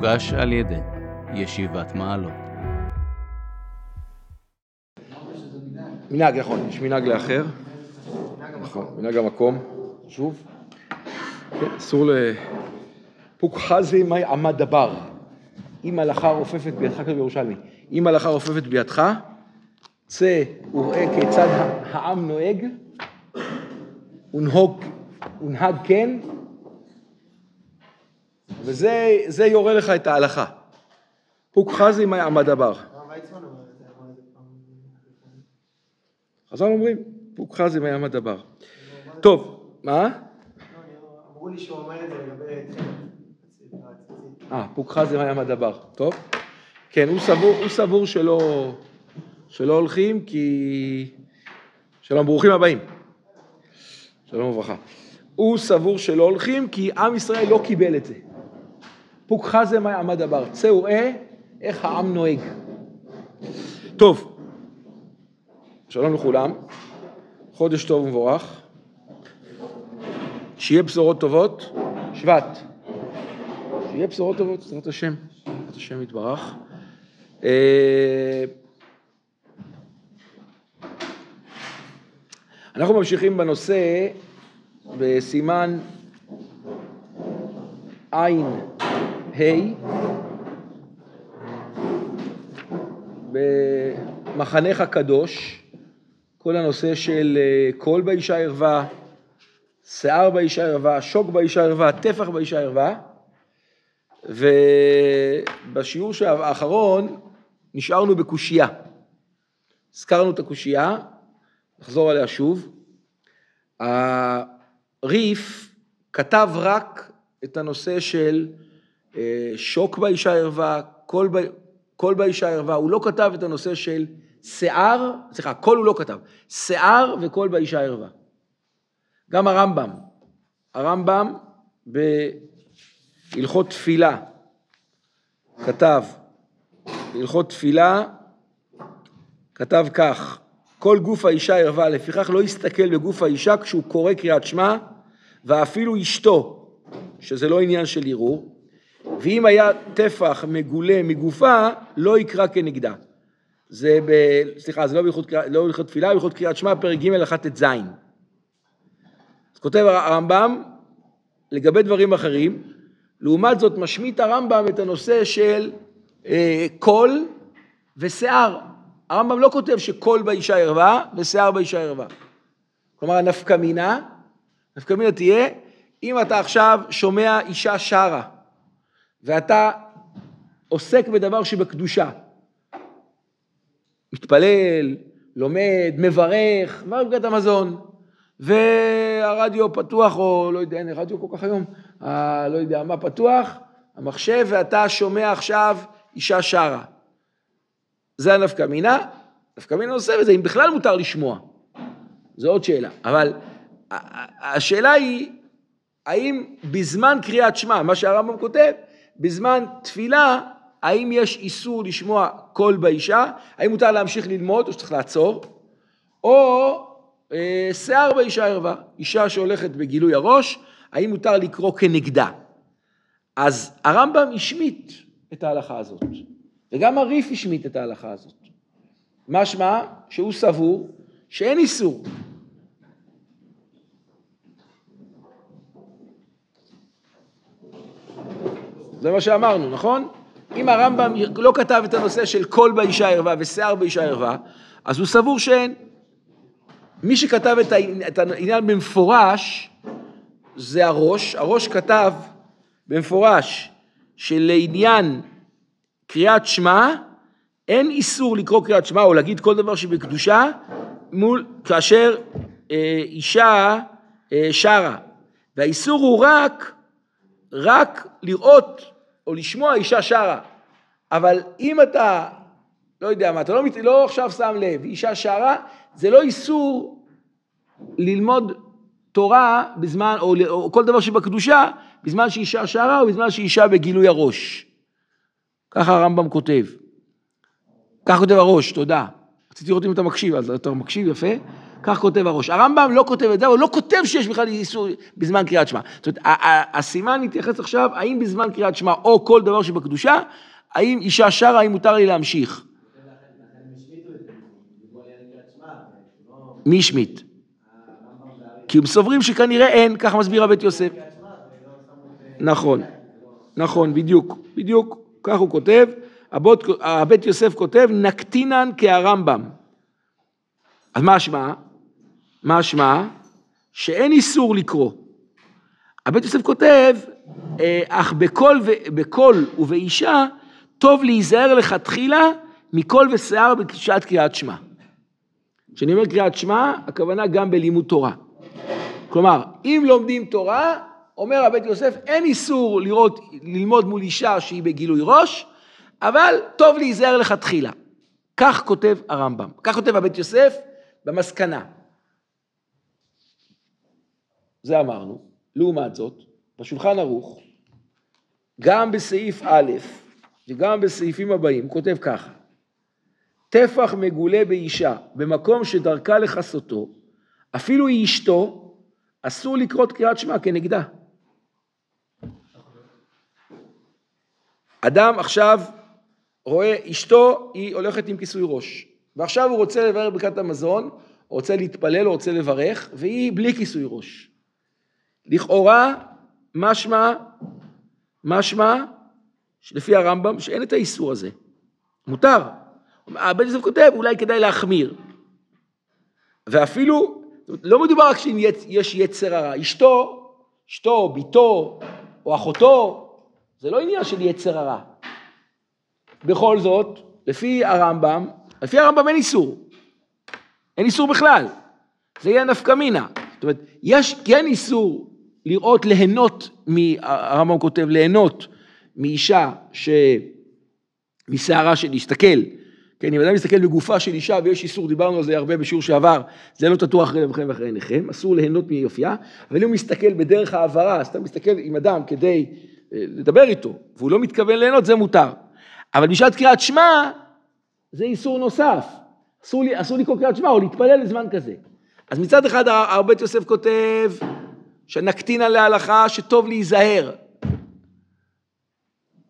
מוגש על ידי ישיבת מעלות. מנהג, נכון, יש מנהג לאחר. נכון, מנהג המקום, שוב. כן, אסור ל... פוקחזי מאי עמד דבר. אם הלכה רופפת בידך, כתוב בירושלמי, אם הלכה רופפת בידך, צא וראה כיצד העם נוהג, ונהוג, ונהג כן, וזה יורה לך את ההלכה. פוקחזי מאי עמד דבר. חז"ל אומרים, פוקחזי מאי עמד דבר. טוב, מה? אמרו לי שהוא אומר את זה לגבי... אה, פוקחה זה מים הדבר, טוב? כן, הוא סבור, הוא סבור שלא, שלא הולכים כי... שלום, ברוכים הבאים. שלום וברכה. הוא סבור שלא הולכים כי עם ישראל לא קיבל את זה. פוקחה זה מים הדבר. צא וראה איך העם נוהג. טוב, שלום לכולם, חודש טוב ומבורך. שיהיה בשורות טובות, שבט. שיהיה בשורות טובות, בעזרת השם, בעזרת השם יתברך. אה, אנחנו ממשיכים בנושא בסימן עין במחנך הקדוש, כל הנושא של אה, קול באישה ערווה, שיער באישה ערווה, שוק באישה ערווה, טפח באישה ערווה. ובשיעור האחרון נשארנו בקושייה. הזכרנו את הקושייה, נחזור עליה שוב. הרי"ף כתב רק את הנושא של שוק באישה ערווה, קול, ב... קול באישה ערווה, הוא לא כתב את הנושא של שיער, סליחה, קול הוא לא כתב, שיער וקול באישה ערווה. גם הרמב"ם, הרמב"ם בהלכות תפילה כתב, בהלכות תפילה כתב כך, כל גוף האישה ערווה, לפיכך לא יסתכל בגוף האישה כשהוא קורא קריאת שמע, ואפילו אשתו, שזה לא עניין של ערעור, ואם היה טפח מגולה מגופה, לא יקרא כנגדה. זה ב... סליחה, זה לא בהלכות לא תפילה, בהלכות קריאת שמע, פרק ג', אחת ט"ז. אז כותב הרמב"ם, לגבי דברים אחרים, לעומת זאת משמיט הרמב"ם את הנושא של אה, קול ושיער. הרמב"ם לא כותב שקול באישה ערווה ושיער באישה ערווה. כלומר הנפקא מינה, נפקא מינה תהיה, אם אתה עכשיו שומע אישה שרה ואתה עוסק בדבר שבקדושה, מתפלל, לומד, מברך, מה ברכת המזון, והרדיו פתוח, או לא יודע, אין רדיו כל כך היום, ה, לא יודע מה פתוח, המחשב, ואתה שומע עכשיו אישה שרה. זה הנפקא מינה, נפקא מינה עושה את זה, אם בכלל מותר לשמוע. זו עוד שאלה. אבל השאלה היא, האם בזמן קריאת שמע, מה שהרמב"ם כותב, בזמן תפילה, האם יש איסור לשמוע קול באישה? האם מותר להמשיך ללמוד או שצריך לעצור? או אה, שיער באישה ערווה, אישה שהולכת בגילוי הראש, האם מותר לקרוא כנגדה? אז הרמב"ם השמיט את ההלכה הזאת, וגם הריף השמיט את ההלכה הזאת. משמע שהוא סבור שאין איסור. זה מה שאמרנו, נכון? אם הרמב"ם לא כתב את הנושא של קול באישה ערווה ושיער באישה ערווה, אז הוא סבור שאין. מי שכתב את העניין במפורש זה הראש, הראש כתב במפורש שלעניין קריאת שמע אין איסור לקרוא קריאת שמע או להגיד כל דבר שבקדושה מול, כאשר אה, אישה אה, שרה והאיסור הוא רק, רק לראות או לשמוע אישה שרה אבל אם אתה לא יודע מה, אתה לא, לא עכשיו שם לב, אישה שרה, זה לא איסור ללמוד תורה בזמן, או, או כל דבר שבקדושה, בזמן שאישה שרה או בזמן שאישה בגילוי הראש. ככה הרמב"ם כותב. ככה כותב הראש, תודה. רציתי לראות אם אתה מקשיב, אז אתה מקשיב יפה. כך כותב הראש. הרמב"ם לא כותב את זה, הוא לא כותב שיש בכלל איסור בזמן קריאת שמע. זאת אומרת, הסימן מתייחס עכשיו, האם בזמן קריאת שמע או כל דבר שבקדושה, האם אישה שרה, האם מותר לי להמשיך? מי השמיט? כי הם סוברים שכנראה אין, כך מסביר הבית יוסף. נכון, נכון, בדיוק, בדיוק, כך הוא כותב. הבית, יוסף כותב, נקטינן כהרמב"ם. אז מה השמע? מה השמע? שאין איסור לקרוא. הבית יוסף כותב, אה, אך בקול, ו- בקול ובאישה, טוב להיזהר לכתחילה מכל ושיער בשעת קריאת שמע. כשאני אומר קריאת שמע, הכוונה גם בלימוד תורה. כלומר, אם לומדים תורה, אומר הבית יוסף, אין איסור לראות, ללמוד מול אישה שהיא בגילוי ראש, אבל טוב להיזהר לכתחילה. כך כותב הרמב"ם, כך כותב הבית יוסף במסקנה. זה אמרנו. לעומת זאת, בשולחן ערוך, גם בסעיף א' וגם בסעיפים הבאים, הוא כותב ככה: טפח מגולה באישה במקום שדרכה לכסותו, אפילו היא אשתו, אסור לקרות קריאת שמע כנגדה. אדם עכשיו רואה אשתו, היא הולכת עם כיסוי ראש, ועכשיו הוא רוצה לברך ברכת המזון, רוצה להתפלל, רוצה לברך, והיא בלי כיסוי ראש. לכאורה, משמע, משמע, לפי הרמב"ם, שאין את האיסור הזה. מותר. הבן יוסף כותב, אולי כדאי להחמיר. ואפילו, לא מדובר רק שאם יש יצר הרע, אשתו, אשתו, ביתו, או אחותו, זה לא עניין של יצר הרע. בכל זאת, לפי הרמב"ם, לפי הרמב"ם אין איסור. אין איסור בכלל. זה יהיה נפקא מינה. זאת אומרת, יש כן איסור לראות, ליהנות, הרמב"ם כותב, ליהנות מאישה ש... משערה של להסתכל, כן, אם אדם מסתכל בגופה של אישה ויש איסור, דיברנו על זה הרבה בשיעור שעבר, זה לא תטוח אחרי לבכם ואחרי עיניכם, אסור ליהנות מיופייה, אבל אם הוא מסתכל בדרך העברה, סתם מסתכל עם אדם כדי לדבר איתו, והוא לא מתכוון ליהנות, זה מותר. אבל בשעת קריאת שמע, זה איסור נוסף. אסור, לקרוא קריאת שמע או להתפלל לזמן כזה. אז מצד אחד הרבית יוסף כותב שנקטין על ההלכה שטוב להיזהר.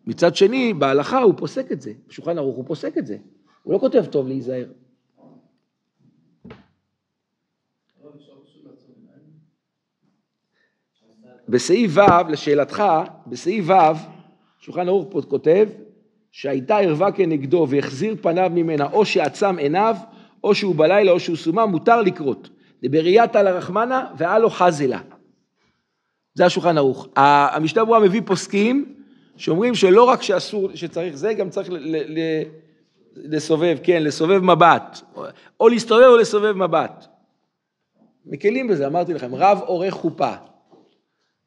מצד שני, בהלכה הוא פוסק את זה, בשולחן ערוך הוא פוסק את זה. הוא לא כותב טוב להיזהר. בסעיף ו', לשאלתך, בסעיף ו', שולחן ערוך פה כותב שהייתה ערווה כנגדו והחזיר פניו ממנה, או שעצם עיניו, או שהוא בלילה, או שהוא סומה, מותר לקרות. דבראיית על הרחמנה והלו חזלה. זה השולחן ערוך. המשנה ברורה מביא פוסקים שאומרים שלא רק שאסור, שצריך זה, גם צריך לסובב, כן, לסובב מבט. או להסתובב או לסובב מבט. מקלים בזה, אמרתי לכם, רב עורך חופה,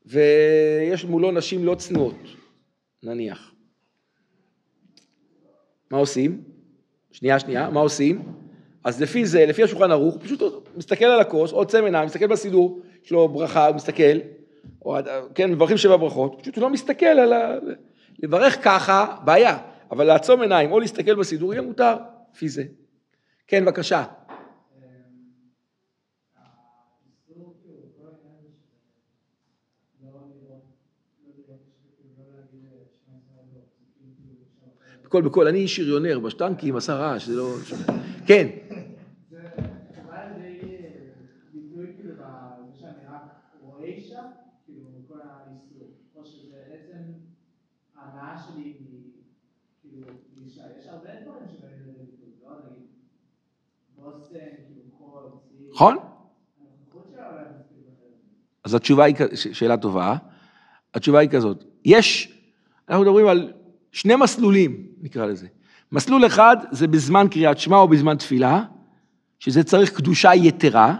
ויש מולו נשים לא צנועות, נניח. מה עושים? שנייה, שנייה, מה עושים? אז לפי זה, לפי השולחן ערוך, פשוט מסתכל על הכוס, עוצם עיניים, מסתכל בסידור, יש לו ברכה, הוא מסתכל, או, כן, מברכים שבע ברכות, פשוט הוא לא מסתכל על ה... לברך ככה, בעיה, אבל לעצום עיניים או להסתכל בסידור יהיה מותר, לפי זה. כן, בבקשה. בקול בקול, אני שריונר, בשטנקים עשה רעש, זה לא... כן. נכון? אז התשובה היא, שאלה טובה, התשובה היא כזאת, יש, אנחנו מדברים על שני מסלולים, נקרא לזה. מסלול אחד זה בזמן קריאת שמע או בזמן תפילה, שזה צריך קדושה יתרה,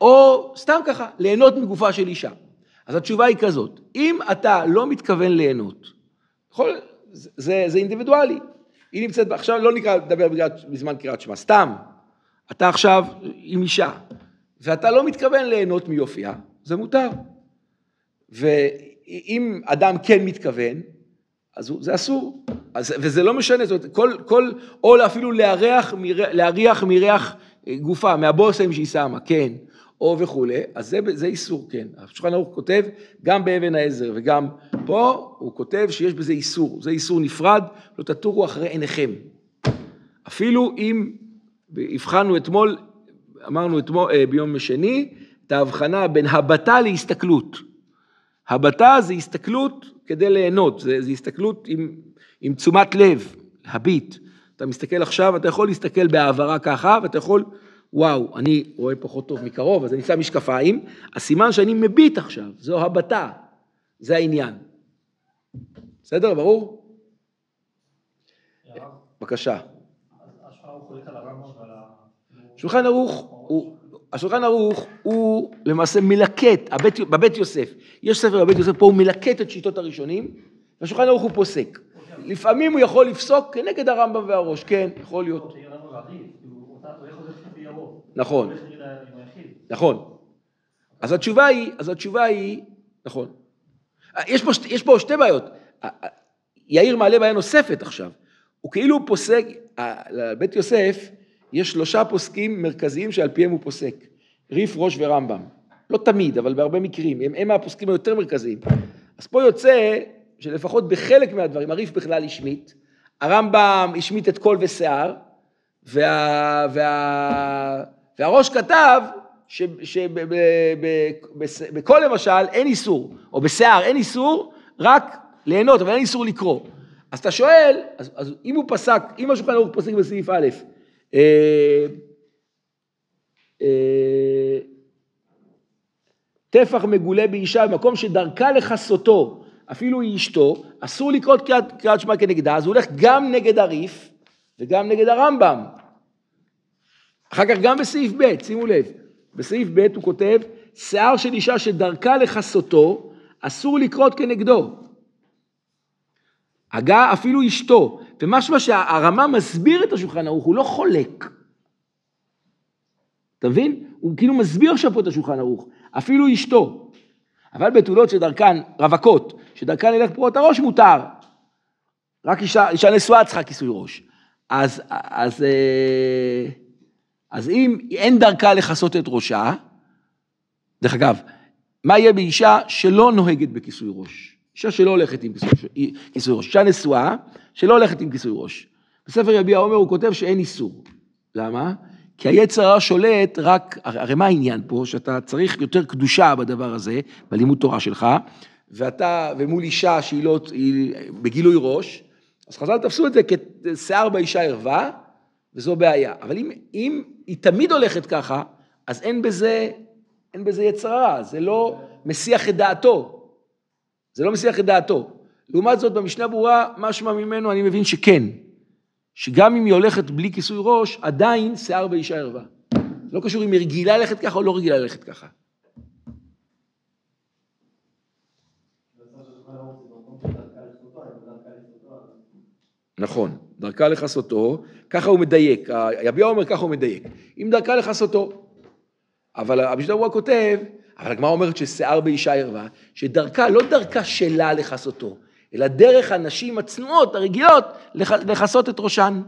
או סתם ככה, ליהנות מגופה של אישה. אז התשובה היא כזאת, אם אתה לא מתכוון ליהנות, יכול, זה, זה, זה אינדיבידואלי. היא נמצאת, עכשיו לא נקרא לדבר בזמן קריאת שמע, סתם. אתה עכשיו עם אישה, ואתה לא מתכוון ליהנות מיופייה, זה מותר. ואם אדם כן מתכוון, אז זה אסור. אז, וזה לא משנה, זאת אומרת, כל, כל, או אפילו להריח, להריח מריח גופה, מהבושם שהיא שמה, כן, או וכולי, אז זה, זה איסור, כן. השולחן ערוך כותב, גם באבן העזר וגם פה, הוא כותב שיש בזה איסור, זה איסור נפרד, לא תטורו אחרי עיניכם. אפילו אם הבחנו אתמול, אמרנו אתמול, אה, ביום שני, את ההבחנה בין הבטה להסתכלות. הבטה זה הסתכלות כדי ליהנות, זה, זה הסתכלות עם, עם תשומת לב, הביט. אתה מסתכל עכשיו, אתה יכול להסתכל בהעברה ככה, ואתה יכול, וואו, אני רואה פחות טוב מקרוב, אז אני שם משקפיים, הסימן שאני מביט עכשיו, זו הבטה, זה העניין. בסדר, ברור? בבקשה. שולחן ערוך הוא, השולחן ערוך הוא למעשה מלקט, הבית, בבית יוסף, יש ספר בבית יוסף, פה הוא מלקט את שיטות הראשונים, והשולחן ערוך הוא פוסק. לפעמים הוא יכול לפסוק כנגד הרמב"ם והראש, כן, יכול להיות. נכון, נכון. אז התשובה היא, אז התשובה היא, נכון. יש פה, יש פה שתי בעיות. יאיר מעלה בעיה נוספת עכשיו. הוא כאילו פוסק, לבית יוסף יש שלושה פוסקים מרכזיים שעל פיהם הוא פוסק. ריף, ראש ורמב"ם. לא תמיד, אבל בהרבה מקרים. הם, הם הפוסקים היותר מרכזיים. אז פה יוצא שלפחות בחלק מהדברים, הריף בכלל השמיט, הרמב"ם השמיט את קול ושיער, וה, וה, והראש כתב שבקול למשל אין איסור, או בשיער אין איסור, רק ליהנות, אבל אין איסור לקרוא. אז אתה שואל, אז, אז אם הוא פסק, אם השולחן ערוך פוסק בסעיף א', אה, אה, טפח מגולה באישה במקום שדרכה לכסותו, אפילו היא אשתו, אסור לקרוא קריאת שמע כנגדה, אז הוא הולך גם נגד הריף וגם נגד הרמב"ם. אחר כך גם בסעיף ב', שימו לב, בסעיף ב' הוא כותב, שיער של אישה שדרכה לכסותו, אסור לקרות כנגדו. הגה אפילו אשתו, ומשמע שהרמה מסביר את השולחן ערוך, הוא לא חולק. אתה מבין? הוא כאילו מסביר עכשיו פה את השולחן ערוך, אפילו אשתו. אבל בתולות שדרכן, רווקות, שדרכן ילך פרוט הראש מותר. רק אישה, אישה נשואה צריכה כיסוי ראש. אז, אז, אה, אז אם אין דרכה לכסות את ראשה, דרך אגב, מה יהיה באישה שלא נוהגת בכיסוי ראש? אישה שלא הולכת עם כיסוי, ראש, אישה נשואה שלא הולכת עם כיסוי ראש. בספר יביע עומר הוא כותב שאין איסור. למה? כי היצר הרע שולט רק, הרי מה העניין פה? שאתה צריך יותר קדושה בדבר הזה, בלימוד תורה שלך, ואתה, ומול אישה שהיא לא, היא בגילוי ראש, אז חז"ל תפסו את זה כשיער באישה ערווה, וזו בעיה. אבל אם, אם היא תמיד הולכת ככה, אז אין בזה, אין בזה יצר רע, זה לא מסיח את דעתו. זה לא מסיח את דעתו. לעומת זאת, במשנה ברורה, משמע ממנו, אני מבין שכן. שגם אם היא הולכת בלי כיסוי ראש, עדיין שיער באישה ערווה. לא קשור אם היא רגילה ללכת ככה או לא רגילה ללכת ככה. נכון, דרכה לכסותו, ככה הוא מדייק, יביע אומר ככה הוא מדייק, אם דרכה לכסותו. אבל המשנה ברורה כותב, אבל הגמרא אומרת ששיער באישה ערווה, שדרכה, לא דרכה שלה לכסותו, אלא דרך הנשים הצנועות, הרגילות, לכסות את ראשן.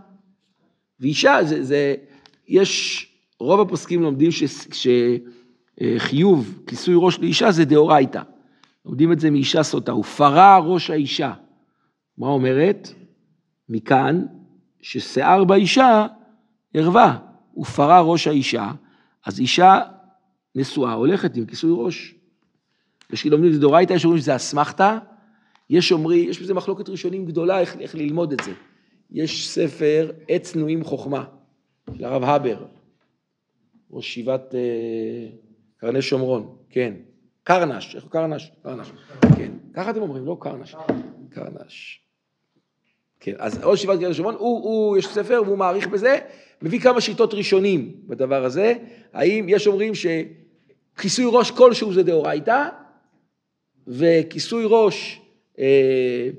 ואישה, זה, זה, יש, רוב הפוסקים לומדים שחיוב כיסוי ראש לאישה זה דאורייתא. לומדים את זה מאישה סוטה, ופרה ראש האישה. מה אומרת? מכאן ששיער באישה ערווה, ופרה ראש האישה, אז אישה נשואה הולכת עם כיסוי ראש. יש לומדים את זה דאורייתא, יש אומרים שזה אסמכתא, יש אומרים, יש בזה מחלוקת ראשונים גדולה איך, איך ללמוד את זה. יש ספר עץ נועים חוכמה, של הרב הבר, ראש שיבת אה, קרני שומרון, כן. קרנש, איך קרנש? קרנש, כן. ככה אתם אומרים, לא קרנש. קרנש. כן, אז ראש שיבת קרני שומרון, הוא, הוא, יש ספר והוא מעריך בזה, מביא כמה שיטות ראשונים בדבר הזה. האם יש אומרים שכיסוי ראש כלשהו זה דאורייתא, וכיסוי ראש אה,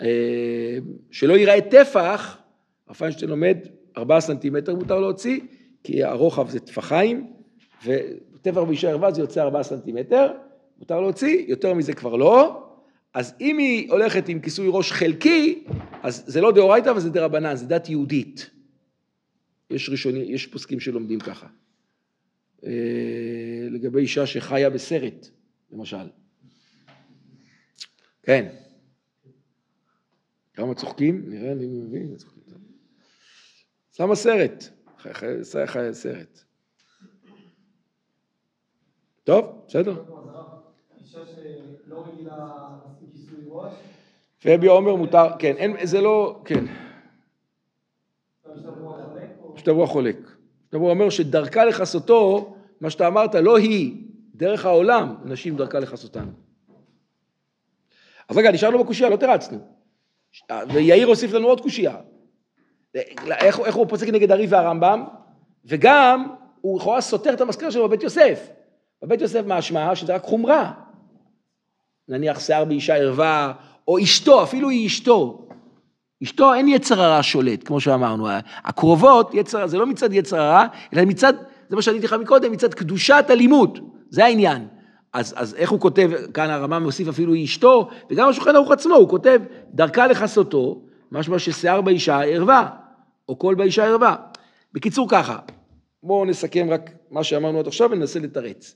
אה, שלא ייראה טפח, הרב פיינשטיין לומד ארבעה סנטימטר מותר להוציא, כי הרוחב זה טפחיים, וטפח באישה ערווה זה יוצא ארבעה סנטימטר, מותר להוציא, יותר מזה כבר לא. אז אם היא הולכת עם כיסוי ראש חלקי, אז זה לא דאורייתא, אבל זה דרבנן, זה דת יהודית. יש ראשוני, יש פוסקים שלומדים ככה. אה, לגבי אישה שחיה בסרט, למשל. כן. כמה צוחקים? נראה, אני מבין. שמה סרט, חי- חי- חי- חי סרט. טוב, בסדר. פבי עומר מותר, כן, זה לא, כן. ברורה חולק, שתבוע אומר שדרכה לכסותו, מה שאתה אמרת, לא היא, דרך העולם, נשים דרכה לכסותן. אז רגע, נשארנו בקושייה, לא תרצנו. ויאיר הוסיף לנו עוד קושייה. איך, איך הוא פוסק נגד הרי"ף והרמב"ם? וגם, הוא לכאורה סותר את המסקנה שלו בבית יוסף. בבית יוסף משמע שזה רק חומרה. נניח שיער באישה ערווה, או אשתו, אפילו היא אשתו. אשתו אין יצר הרע שולט, כמו שאמרנו. הקרובות, יצר, זה לא מצד יצר הרע, אלא מצד, זה מה שעניתי לך מקודם, מצד קדושת אלימות. זה העניין. אז, אז איך הוא כותב, כאן הרמב"ם מוסיף אפילו אשתו, וגם השולחן ערוך עצמו, הוא כותב, דרכה לכסותו, משמע ששיער באישה ערווה, או קול באישה ערווה. בקיצור ככה, בואו נסכם רק מה שאמרנו עד עכשיו וננסה לתרץ.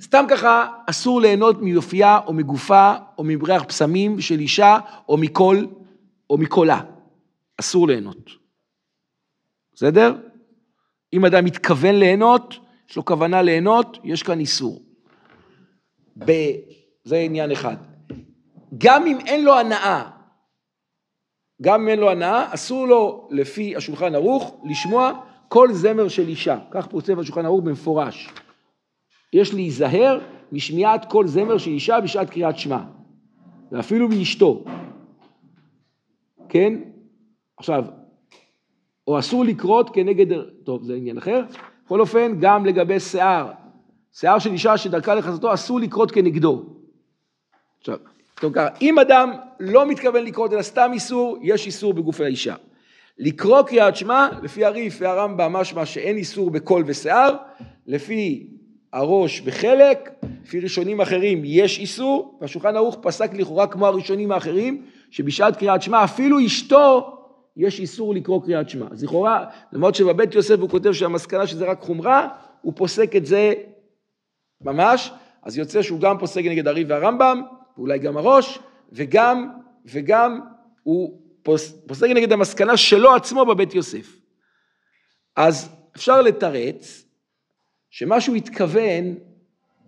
סתם ככה, אסור ליהנות מיופייה או מגופה או מבריח פסמים של אישה או מקול או מקולה. אסור ליהנות. בסדר? אם אדם מתכוון ליהנות, יש לו כוונה ליהנות, יש כאן איסור. ב... זה עניין אחד. גם אם אין לו הנאה, גם אם אין לו הנאה, אסור לו, לפי השולחן ערוך, לשמוע כל זמר של אישה. כך פוצב השולחן ערוך במפורש. יש להיזהר משמיעת כל זמר של אישה בשעת קריאת שמע, ואפילו מאשתו. כן? עכשיו, או אסור לקרות כנגד, טוב, זה עניין אחר. בכל אופן, גם לגבי שיער, שיער של אישה שדרכה לחסותו, אסור לקרות כנגדו. עכשיו, טוב ככה, אם אדם לא מתכוון לקרות אלא סתם איסור, יש איסור בגוף האישה. לקרוא קריאת שמע, לפי הריף והרמב"ם משמע שאין איסור בקול ושיער, לפי הראש בחלק, לפי ראשונים אחרים יש איסור, והשולחן ערוך פסק לכאורה כמו הראשונים האחרים, שבשעת קריאת שמע אפילו אשתו יש איסור לקרוא קריאת שמע. אז לכאורה, למרות שבבית יוסף הוא כותב שהמסקנה שזה רק חומרה, הוא פוסק את זה ממש, אז יוצא שהוא גם פוסק נגד הרי"ף והרמב"ם, ואולי גם הראש, וגם, וגם הוא פוס, פוסק נגד המסקנה שלו עצמו בבית יוסף. אז אפשר לתרץ שמה שהוא התכוון,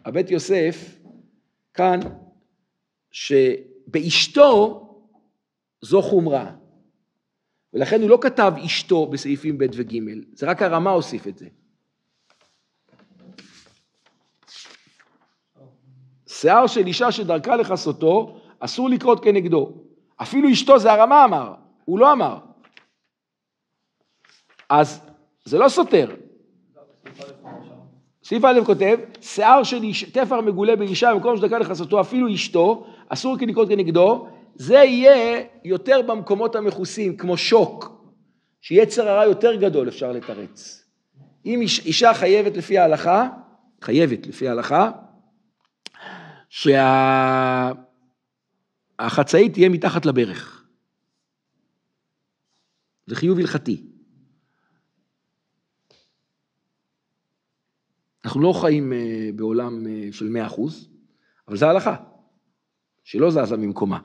הבית יוסף, כאן, שבאשתו זו חומרה. ולכן הוא לא כתב אשתו בסעיפים ב' וג', זה רק הרמה הוסיף את זה. שיער של אישה שדרכה לכסותו, אסור לקרות כנגדו. אפילו אשתו זה הרמה אמר, הוא לא אמר. אז זה לא סותר. סעיף א' כותב, שיער של תפר מגולה באישה במקום שדרכה לכסותו, אפילו אשתו, אסור לקרות כנגדו, זה יהיה יותר במקומות המכוסים, כמו שוק, שיצר הרע יותר גדול אפשר לתרץ. אם איש, אישה חייבת לפי ההלכה, חייבת לפי ההלכה, שהחצאית תהיה מתחת לברך. זה חיוב הלכתי. אנחנו לא חיים אה, בעולם אה, של מאה אחוז, אבל זה ההלכה, שלא זזה ממקומה.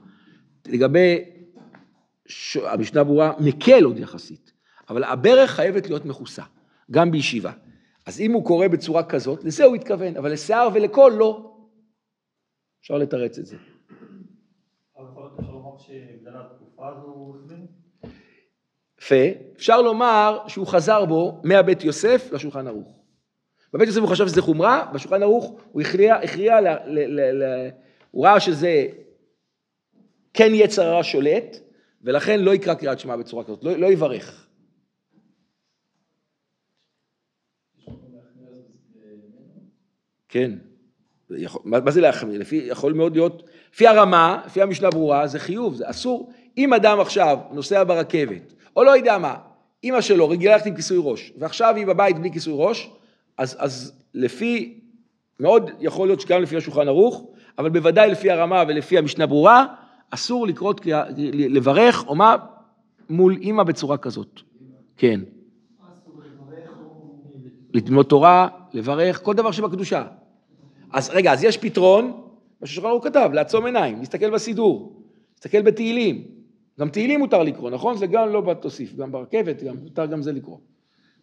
לגבי ש... המשנה ברורה, מקל עוד יחסית, אבל הברך חייבת להיות מכוסה, גם בישיבה. אז אם הוא קורא בצורה כזאת, לזה הוא התכוון, אבל לשיער ולקול לא. אפשר לתרץ את זה. יפה, אפשר לומר שהוא חזר בו מהבית יוסף לשולחן ערוך. בבית יוסף הוא חשב שזה חומרה, בשולחן ערוך הוא הכריע, הכריע ל, ל, ל, ל, הוא ראה שזה כן יצר הרע שולט, ולכן לא יקרא קריאת שמע בצורה כזאת, לא, לא יברך. כן. יכול, מה, מה זה להחמיר? לפי, יכול מאוד להיות, לפי הרמה, לפי המשנה ברורה, זה חיוב, זה אסור. אם אדם עכשיו נוסע ברכבת, או לא יודע מה, אימא שלו רגילה ללכת עם כיסוי ראש, ועכשיו היא בבית בלי כיסוי ראש, אז, אז לפי, מאוד יכול להיות שגם לפי השולחן ערוך, אבל בוודאי לפי הרמה ולפי המשנה ברורה, אסור לקרות, לברך או מה, מול אימא בצורה כזאת. כן. ללמוד תורה, לברך, כל דבר שבקדושה. אז רגע, אז יש פתרון, מה ששולחן ערוך כתב, לעצום עיניים, להסתכל בסידור, להסתכל בתהילים. גם תהילים מותר לקרוא, נכון? זה גם לא בתוסיף, גם ברכבת, גם מותר גם זה לקרוא.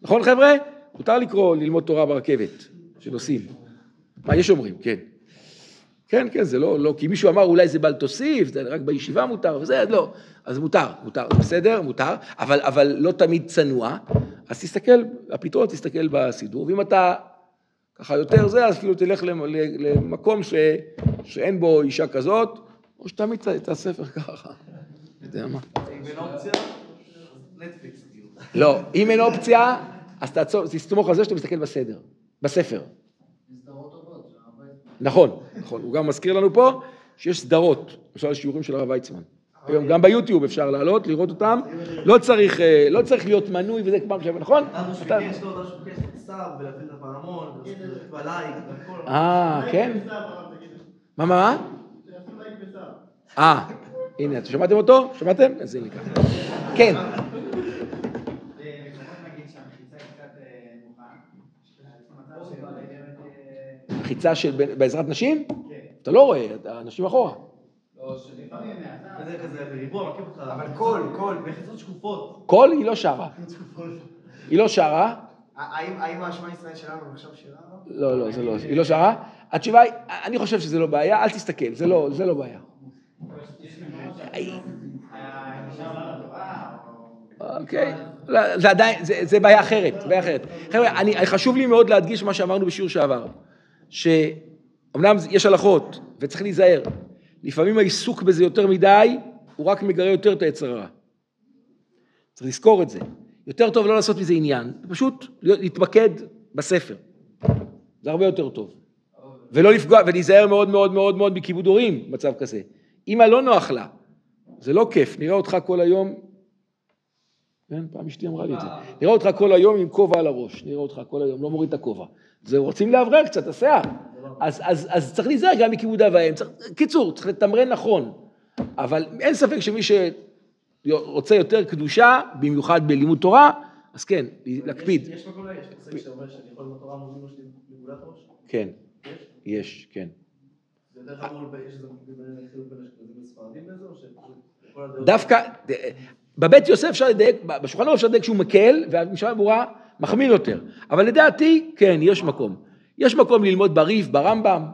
נכון חבר'ה? מותר לקרוא, ללמוד תורה ברכבת, שנוסעים. מה יש אומרים? כן. כן, כן, זה לא, לא, כי מישהו אמר אולי זה בל תוסיף, זה רק בישיבה מותר, וזה, לא. אז מותר, מותר, בסדר, מותר, אבל, אבל לא תמיד צנוע. אז תסתכל, הפתרון תסתכל בסידור, ואם אתה ככה יותר זה, אז כאילו תלך למקום ש, שאין בו אישה כזאת, או שתמיד את הספר ככה. לא יודע מה. אם אין אופציה, נטפליקס כאילו. לא, אם אין אופציה, אז תעצור, תסמוך על זה שאתה מסתכל בסדר, בספר. נכון, נכון, הוא גם מזכיר לנו פה שיש סדרות, למשל שיעורים של הרב ויצמן. היום גם ביוטיוב אפשר לעלות, לראות אותם, לא צריך, אה, לא צריך להיות מנוי וזה כמו עכשיו, נכון? אדם אתה- שביקש, לא אדם שביקש, סב, ולהפעיל את הפעמון, ולייק, והכל. אה, כן? מה, מה, מה? אה, הנה, אתם שמעתם אותו? שמעתם? אז הנה ככה. כן, מחיצה של בעזרת נשים? אתה לא רואה, הנשים אחורה. כזה כזה, בריבוע, מכיר אותך. אבל קול, קול. בחיצות שקופות. קול היא לא שרה. היא לא שרה, האם האשמה ישראל שלנו עכשיו שלנו? לא, לא, זה לא, היא לא שרה. התשובה היא, אני חושב שזה לא בעיה, אל תסתכל, זה לא, זה לא בעיה. אוקיי, לא, זה עדיין, זה, בעיה אחרת, בעיה אחרת. חבר'ה, חשוב לי מאוד להדגיש מה שאמרנו בשיעור שעבר, שאומנם יש הלכות וצריך להיזהר, לפעמים העיסוק בזה יותר מדי, הוא רק מגרה יותר את היצר הרע. צריך לזכור את זה. יותר טוב לא לעשות מזה עניין, פשוט להתמקד בספר. זה הרבה יותר טוב. ולא לפגוע, ולהיזהר מאוד מאוד מאוד מאוד מכיבוד הורים במצב כזה. אמא לא נוח לה, זה לא כיף, נראה אותך כל היום, כן, פעם אשתי אמרה לי את זה, נראה אותך כל היום עם כובע על הראש, נראה אותך כל היום, לא מוריד את הכובע. זה רוצים לאוורר קצת השיער. אז, אז, אז צריך להיזהר גם מכיבוד אב ואם. קיצור, צריך לתמרן נכון. אבל אין ספק שמי שרוצה יותר קדושה, במיוחד בלימוד תורה, אז כן, להקפיד. יש מקום יש פסק שאומר שאני יכול ללמוד תורה מול שלי ראש? כן, יש? יש, כן. דווקא, בבית יוסף אפשר לדייק, בשולחן ערוך אפשר לדייק שהוא מקל, והמשנה ברורה מחמיר יותר. אבל לדעתי, כן, יש מקום. יש מקום ללמוד בריף, ברמב"ם.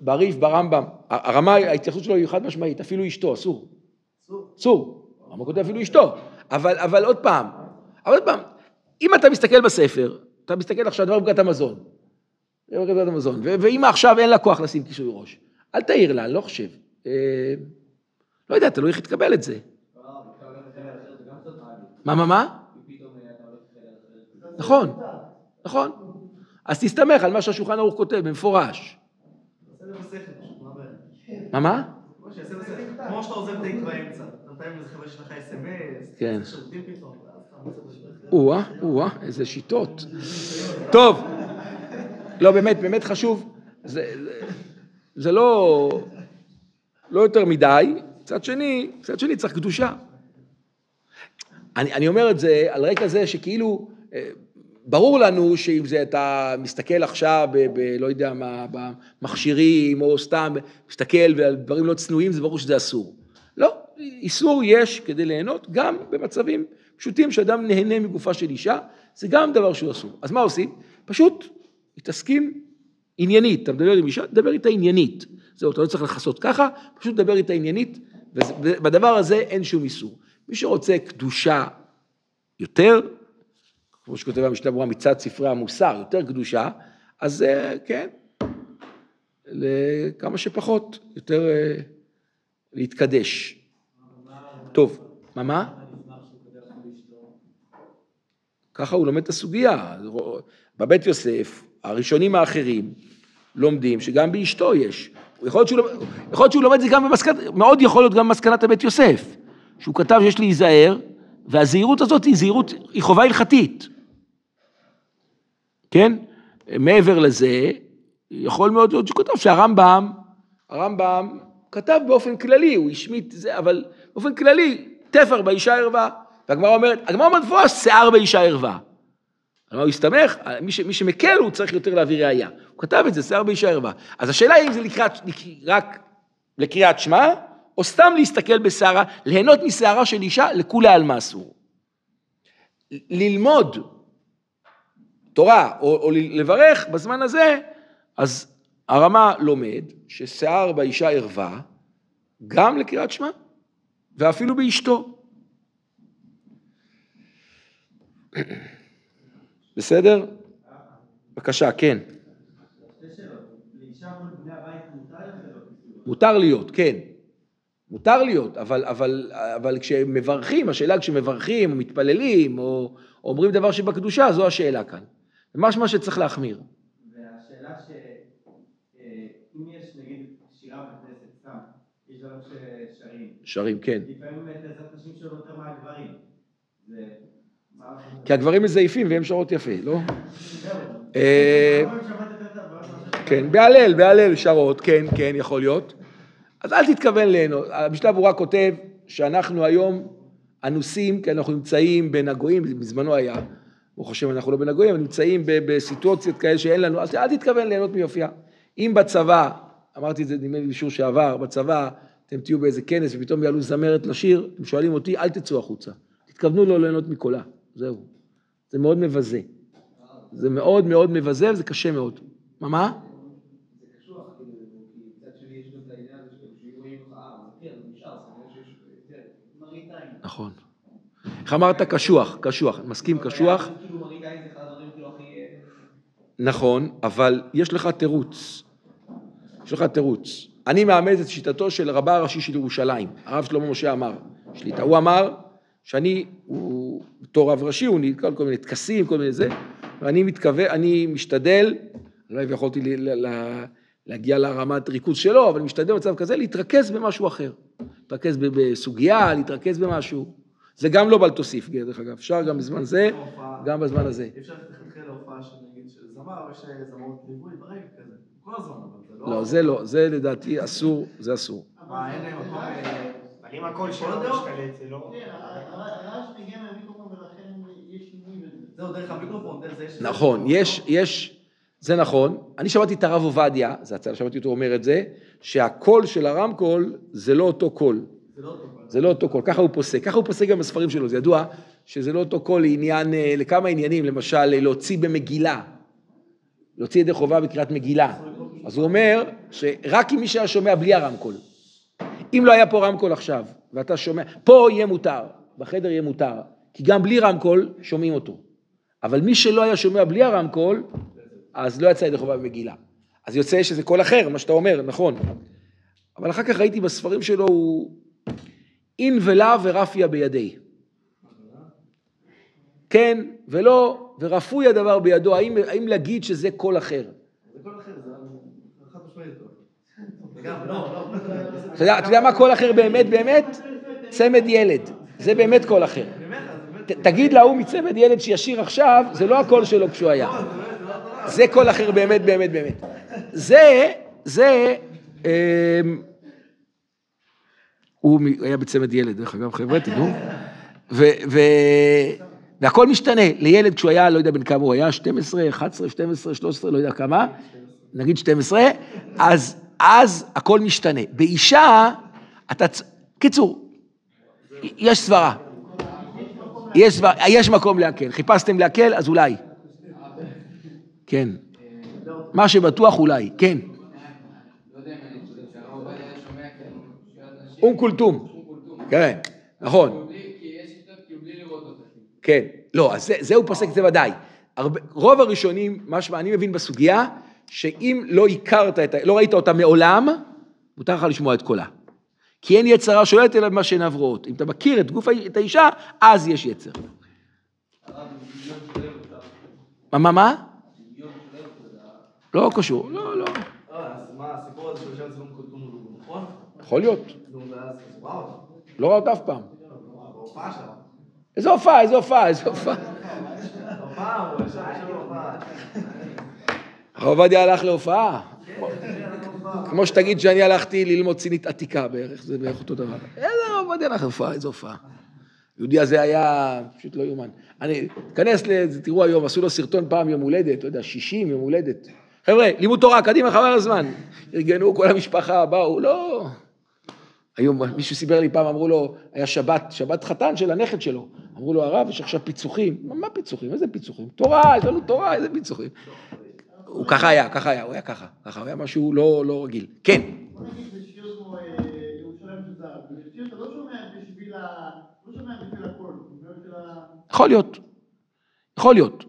בריף, ברמב"ם. הרמה, ההתייחסות שלו היא חד משמעית, אפילו אשתו, אסור. אסור. הרמב"ם כותב אפילו אשתו. אבל, אבל עוד פעם, אבל עוד פעם, אם אתה מסתכל בספר, אתה מסתכל עכשיו דבר בברכת המזון. דבר בברכת המזון. ואמא עכשיו אין לה כוח לשים כיסוי ראש. אל תעיר לה, אני לא חושב. אה, לא יודע, תלוי איך תקבל את זה. מה, מה, מה? נכון, נכון. אז תסתמך על מה שהשולחן ערוך כותב במפורש. מה? מה? כמו שאתה עוזב דייט באמצע. מתאם איזה חבר'ה שיש לך אס.אם.אס, כן. שירותים פתאום, או-אה, או-אה, איזה שיטות. טוב, לא, באמת, באמת חשוב. זה, זה, זה לא, לא יותר מדי. מצד שני, מצד שני צריך קדושה. אני, אני אומר את זה על רקע זה שכאילו, אה, ברור לנו שאם זה אתה מסתכל עכשיו ב... ב לא יודע מה, במכשירים, או סתם מסתכל ועל דברים לא צנועים, זה ברור שזה אסור. לא, איסור יש כדי ליהנות גם במצבים פשוטים שאדם נהנה מגופה של אישה, זה גם דבר שהוא אסור. אז מה עושים? פשוט מתעסקים עניינית, אתה מדבר עם אישה, תדבר איתה עניינית. זהו, אתה לא צריך לכסות ככה, פשוט תדבר איתה עניינית, ובדבר הזה אין שום איסור. מי שרוצה קדושה יותר, כמו שכותב המשנה ברורה מצד ספרי המוסר, יותר קדושה, אז אה, כן, לכמה שפחות, יותר אה, להתקדש. טוב, מה מה? ככה הוא לומד את הסוגיה. בבית יוסף, הראשונים האחרים לומדים שגם באשתו יש. יכול להיות שהוא, לומד- את זה גם במסקנת, מאוד יכול להיות גם במסקנת הבית יוסף, שהוא כתב שיש להיזהר, והזהירות הזאת היא זהירות, היא חובה הלכתית. כן? מעבר לזה, יכול מאוד להיות שהוא כתב שהרמב"ם, הרמב"ם כתב באופן כללי, הוא השמיט זה, אבל באופן כללי, תפר באישה ערווה. והגמרא אומרת, הגמרא אומרת במפורש, שיער באישה ערווה. על מה הוא הסתמך? מי, ש, מי שמקל הוא צריך יותר להביא ראייה. הוא כתב את זה, שיער באישה ערווה. אז השאלה היא אם זה לקראת, רק לקריאת שמע, או סתם להסתכל בשערה, ליהנות משערה של אישה, לכולי עלמא אסור. ללמוד תורה או, או לברך בזמן הזה, אז הרמה לומד ששיער באישה ערווה, גם לקריאת שמע, ואפילו באשתו. בסדר? בבקשה, כן. מותר להיות, כן. מותר להיות, אבל, אבל, אבל כשמברכים, השאלה כשמברכים או מתפללים או אומרים דבר שבקדושה, זו השאלה כאן. משמע שצריך להחמיר. והשאלה שאם יש נגיד שירה בכנסת, סתם, יש דברים ששרים. שרים, כן. לפעמים בעזרת נשים שרות יותר מהגברים. כי הגברים מזייפים והם שרות יפה, לא? אה, כן, בהלל, בהלל שרות, כן, כן, יכול להיות. אז אל תתכוון ליהנות. המשנה ברורה כותב שאנחנו היום אנוסים, כי אנחנו נמצאים בין הגויים, בזמנו היה, הוא חושב אנחנו לא בין הגויים, נמצאים בסיטואציות כאלה שאין לנו, אז אל תתכוון ליהנות מיופייה. אם בצבא, אמרתי את זה נדמה לי בשיעור שעבר, בצבא אתם תהיו באיזה כנס ופתאום יעלו זמרת לשיר, אתם שואלים אותי, אל תצאו החוצה. תתכוונו לא ליהנות מקולה, זהו. זה מאוד מבזה. זה מאוד מאוד מבזה וזה קשה מאוד. מה, מה? נכון. איך אמרת? קשוח, קשוח, מסכים קשוח. נכון, אבל יש לך תירוץ. יש לך תירוץ. אני מאמץ את שיטתו של רבה הראשי של ירושלים, הרב שלמה משה אמר, שליטה. הוא אמר שאני, הוא, בתור רב ראשי, הוא נתקל כל מיני טקסים, כל מיני זה, ואני מתכוון, אני משתדל, לא יכולתי להגיע לרמת ריכוז שלו, אבל משתדל במצב כזה להתרכז במשהו אחר. להתרכז בסוגיה, להתרכז במשהו. זה גם לא בל תוסיף, דרך אגב, אפשר גם בזמן זה, גם בזמן הזה. אפשר לתחלחל להופעה של נגיד של זמר, יש זמרות ליווי ברקע כזה, כל הזמן, אבל זה לא... לא, זה לא, זה לדעתי אסור, זה אסור. מה, אין להם מקום... אה, אבל אם הקול שלו משתלט, זה לא... כן, הרעש מגיע מהמיקרופון ולכן יש שינוי בזה. זהו, דרך המיקרופון, דרך זה יש... נכון, יש, יש, זה נכון. אני שמעתי את הרב עובדיה, זה הצד, שמעתי אותו אומר את זה, שהקול של הרמקול זה לא אותו קול. זה לא אותו קול. לא ככה הוא פוסק, ככה הוא פוסק גם בספרים שלו, זה ידוע שזה לא אותו קול לעניין, אה, לכמה עניינים, למשל להוציא במגילה, להוציא ידי חובה בקריאת מגילה. אז הוא אומר שרק אם מי שהיה שומע בלי הרמקול. אם לא היה פה רמקול עכשיו, ואתה שומע, פה יהיה מותר, בחדר יהיה מותר, כי גם בלי רמקול שומעים אותו. אבל מי שלא היה שומע בלי הרמקול, אז לא יצא ידי חובה במגילה. אז יוצא שזה קול אחר, מה שאתה אומר, נכון. אבל אחר כך ראיתי בספרים שלו, הוא אין ולאו ורפיא בידי. כן ולא, ורפוי הדבר בידו, האם, האם להגיד שזה קול אחר? זה קול אחר, זה חד משמעית. וגם, לא, לא, אתה יודע, מה קול אחר באמת באמת? צמד ילד, זה באמת קול אחר. תגיד להוא מצמד ילד שישיר עכשיו, זה לא הקול שלו כשהוא היה. זה קול אחר באמת באמת באמת. זה, זה, אמ, הוא היה בצמד ילד, דרך אגב, חבר'ה, תדעו. והכל משתנה, לילד כשהוא היה, לא יודע בן כמה הוא היה, 12, 11, 12, 13, לא יודע כמה, נגיד 12, אז, אז הכל משתנה. באישה, אתה, קיצור, יש סברה. יש, סברה, יש מקום להקל. חיפשתם להקל, אז אולי. כן. מה שבטוח אולי, כן. אום כולתום. כן, נכון. כן, לא, אז זה, הוא פוסק, זה ודאי. רוב הראשונים, מה שאני מבין בסוגיה, שאם לא הכרת, את, לא ראית אותה מעולם, מותר לך לשמוע את קולה. כי אין יצרה שולטת אלא במה שאין עברות. אם אתה מכיר את גוף, את האישה, אז יש יצר. מה, מה, מה? לא קשור, לא, לא. קודמו הוא נכון? יכול להיות. לא ראה אותה אף פעם. איזה הופעה, איזה הופעה, איזה הופעה. הרב עובדיה הלך להופעה. כמו שתגיד שאני הלכתי ללמוד סינית עתיקה בערך, זה בערך אותו דבר. איזה הרב עובדיה הלך להופעה, איזה הופעה. היהודי הזה היה פשוט לא יאומן. אני, תיכנס לזה, תראו היום, עשו לו סרטון פעם יום הולדת, לא יודע, 60 יום הולדת. חבר'ה, לימוד תורה, קדימה, חבל הזמן. ארגנו כל המשפחה, באו, לא... היום מישהו סיפר לי פעם, אמרו לו, היה שבת, שבת חתן של הנכד שלו. אמרו לו, הרב, יש עכשיו פיצוחים. מה פיצוחים? איזה פיצוחים? תורה, יש לנו תורה, איזה פיצוחים? הוא ככה היה, ככה היה, הוא היה ככה, ככה, הוא היה משהו לא, לא רגיל. כן. לא. לא. יכול להיות, יכול להיות.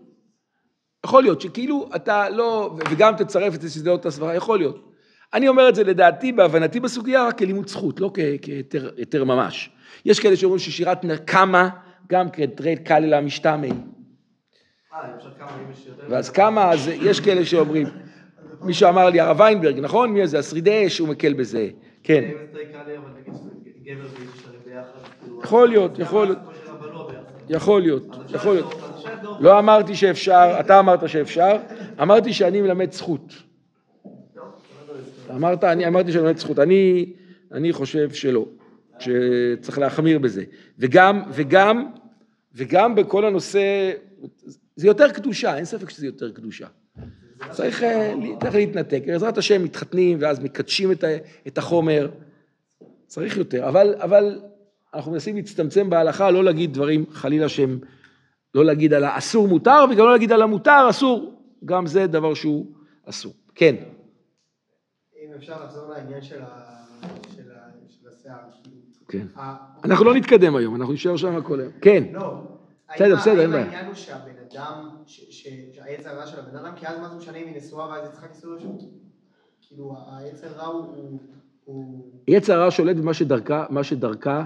יכול להיות שכאילו אתה לא, וגם תצרף את סידות הסברה, יכול להיות. אני אומר את זה לדעתי, בהבנתי בסוגיה, רק כלימוד זכות, לא כהיתר ממש. יש כאלה שאומרים ששירת נקמה, גם כתרי קללה משתמי. ואז כמה, אז יש כאלה שאומרים, מישהו אמר לי, הרב ויינברג, נכון? מי זה? השרידי אש, הוא מקל בזה. כן. יכול להיות, יכול להיות. יכול להיות, יכול להיות. לא אמרתי שאפשר, אתה אמרת שאפשר, אמרתי שאני מלמד זכות. אמרת, אני אמרתי שאני מלמד זכות. אני, אני חושב שלא, שצריך להחמיר בזה. וגם, וגם, וגם בכל הנושא, זה יותר קדושה, אין ספק שזה יותר קדושה. צריך, אה, צריך להתנתק. בעזרת השם מתחתנים ואז מקדשים את החומר. צריך יותר, אבל, אבל אנחנו מנסים להצטמצם בהלכה, לא להגיד דברים חלילה שהם, לא להגיד על האסור מותר וגם לא להגיד על המותר אסור. גם זה דבר שהוא אסור. כן. אם אפשר לחזור לעניין של השיער. כן. אנחנו לא נתקדם היום, אנחנו נשאר שם הכל היום. כן. לא. בסדר, בסדר, אין בעיה. העניין הוא שהבן אדם, שהעץ הרע של הבן אדם, כי אז מה זה משנה אם היא נשואה ואז היא צריכה כיסוי רשות? כאילו, העץ הרע הוא... יצר הרע שולט במה שדרכה, מה שדרכה,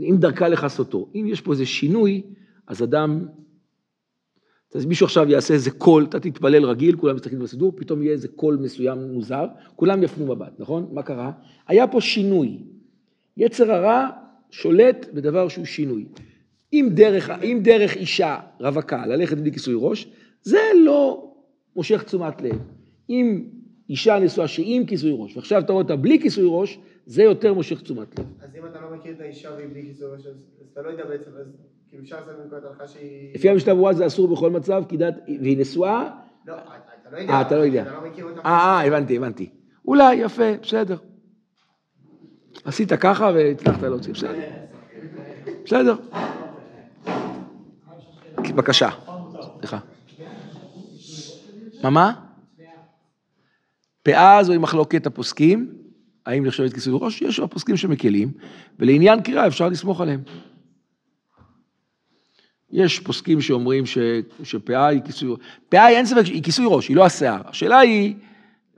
אם דרכה לכסותו. אם יש פה איזה שינוי, אז אדם, אז מישהו עכשיו יעשה איזה קול, אתה תתפלל רגיל, כולם מסתכלים בסידור, פתאום יהיה איזה קול מסוים מוזר, כולם יפנו מבט, נכון? מה קרה? היה פה שינוי. יצר הרע שולט בדבר שהוא שינוי. אם דרך, אם דרך אישה רווקה ללכת בלי כיסוי ראש, זה לא מושך תשומת לב. אם אישה נשואה שעם כיסוי ראש, ועכשיו אתה רואה אותה בלי כיסוי ראש, זה יותר מושך תשומת לב. אז אם אתה לא מכיר את האישה והיא בלי כיסוי ראש, אז אתה לא יודע בעצם, כאילו אפשר לעשות מנקודת הנחה שהיא... לפי המשנה ברורה זה אסור בכל מצב, כי דת, והיא נשואה? לא, אתה לא יודע. אה, אתה לא יודע. אתה לא מכיר אותה. אה, אה, הבנתי, הבנתי. אולי, יפה, בסדר. עשית ככה והצלחת להוציא, בסדר. בסדר. בבקשה. סליחה. מה מה? פאה זוהי מחלוקת הפוסקים, האם נחשבת כיסוי ראש? יש הפוסקים שמקלים, ולעניין קריאה אפשר לסמוך עליהם. יש פוסקים שאומרים ש, שפאה היא כיסוי ראש. פאה אין ספק שהיא כיסוי ראש, היא לא השיער. השאלה היא,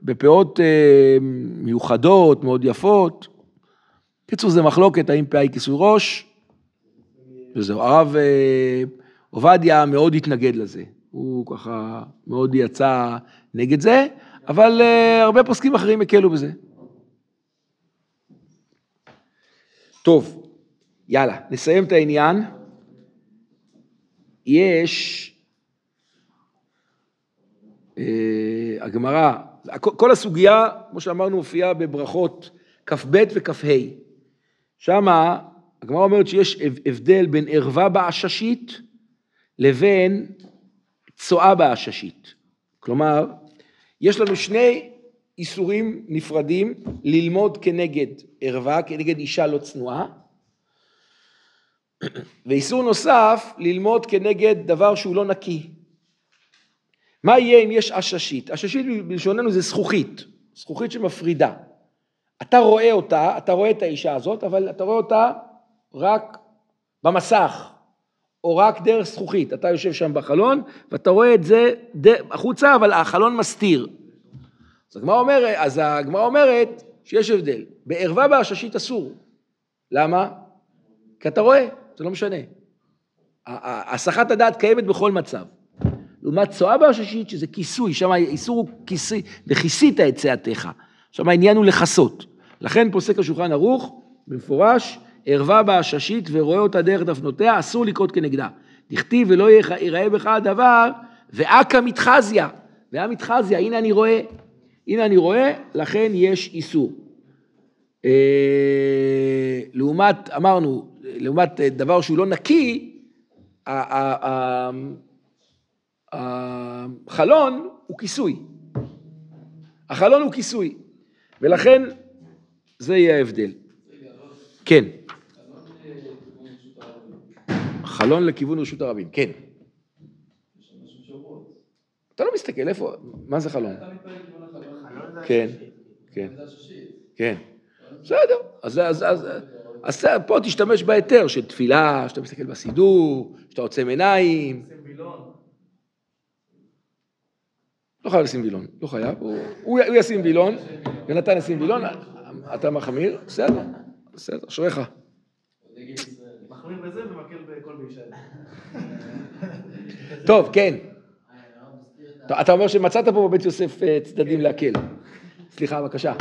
בפאות אה, מיוחדות, מאוד יפות, קיצור זה מחלוקת האם פאה היא כיסוי ראש, וזהו. הרב אה, עובדיה מאוד התנגד לזה, הוא ככה מאוד יצא נגד זה, אבל uh, הרבה פוסקים אחרים הקלו בזה. טוב, יאללה, נסיים את העניין. יש, uh, הגמרא, כל הסוגיה, כמו שאמרנו, מופיעה בברכות כ"ב וכ"ה. שמה הגמרא אומרת שיש הבדל בין ערווה בעששית לבין צואה בעששית. כלומר, יש לנו שני איסורים נפרדים ללמוד כנגד ערווה, כנגד אישה לא צנועה, ואיסור נוסף ללמוד כנגד דבר שהוא לא נקי. מה יהיה אם יש עששית? עששית בלשוננו זה זכוכית, זכוכית שמפרידה. אתה רואה אותה, אתה רואה את האישה הזאת, אבל אתה רואה אותה רק במסך, או רק דרך זכוכית. אתה יושב שם בחלון, ואתה רואה את זה החוצה, אבל החלון מסתיר. אז הגמרא אומרת, אומרת שיש הבדל. בערווה בעששית אסור. למה? כי אתה רואה, זה לא משנה. הסחת הדעת קיימת בכל מצב. לעומת צואה בעששית, שזה כיסוי, שם האיסור הוא כיסוי, וכיסית את צאתך. שם העניין הוא לכסות. לכן פוסק השולחן ערוך, במפורש, ערווה בעששית ורואה אותה דרך דפנותיה, אסור לקרות כנגדה. דכתיב ולא ייראה בך הדבר, ואכא מתחזיה. ואה מתחזיה, הנה אני רואה. הנה אני רואה, לכן יש איסור. אה, לעומת, אמרנו, לעומת אה, דבר שהוא לא נקי, החלון הוא כיסוי. החלון הוא כיסוי, ולכן זה יהיה ההבדל. כן. חלון לכיוון רשות הרבים, כן. אתה לא מסתכל, איפה, מה זה חלון? כן. כן, כן. בסדר, אז, אז, פה תשתמש בהיתר של תפילה, שאתה מסתכל בסידור, שאתה עוצם עיניים. לא חייב לשים וילון, לא חייב, הוא, ישים וילון, ונתן ישים וילון, אתה מחמיר, בסדר, בסדר, אשריך. מחמיר בזה ומקל בכל בישל. טוב, כן. אתה אומר שמצאת פה בבית יוסף אה, צדדים להקל. סליחה, בבקשה.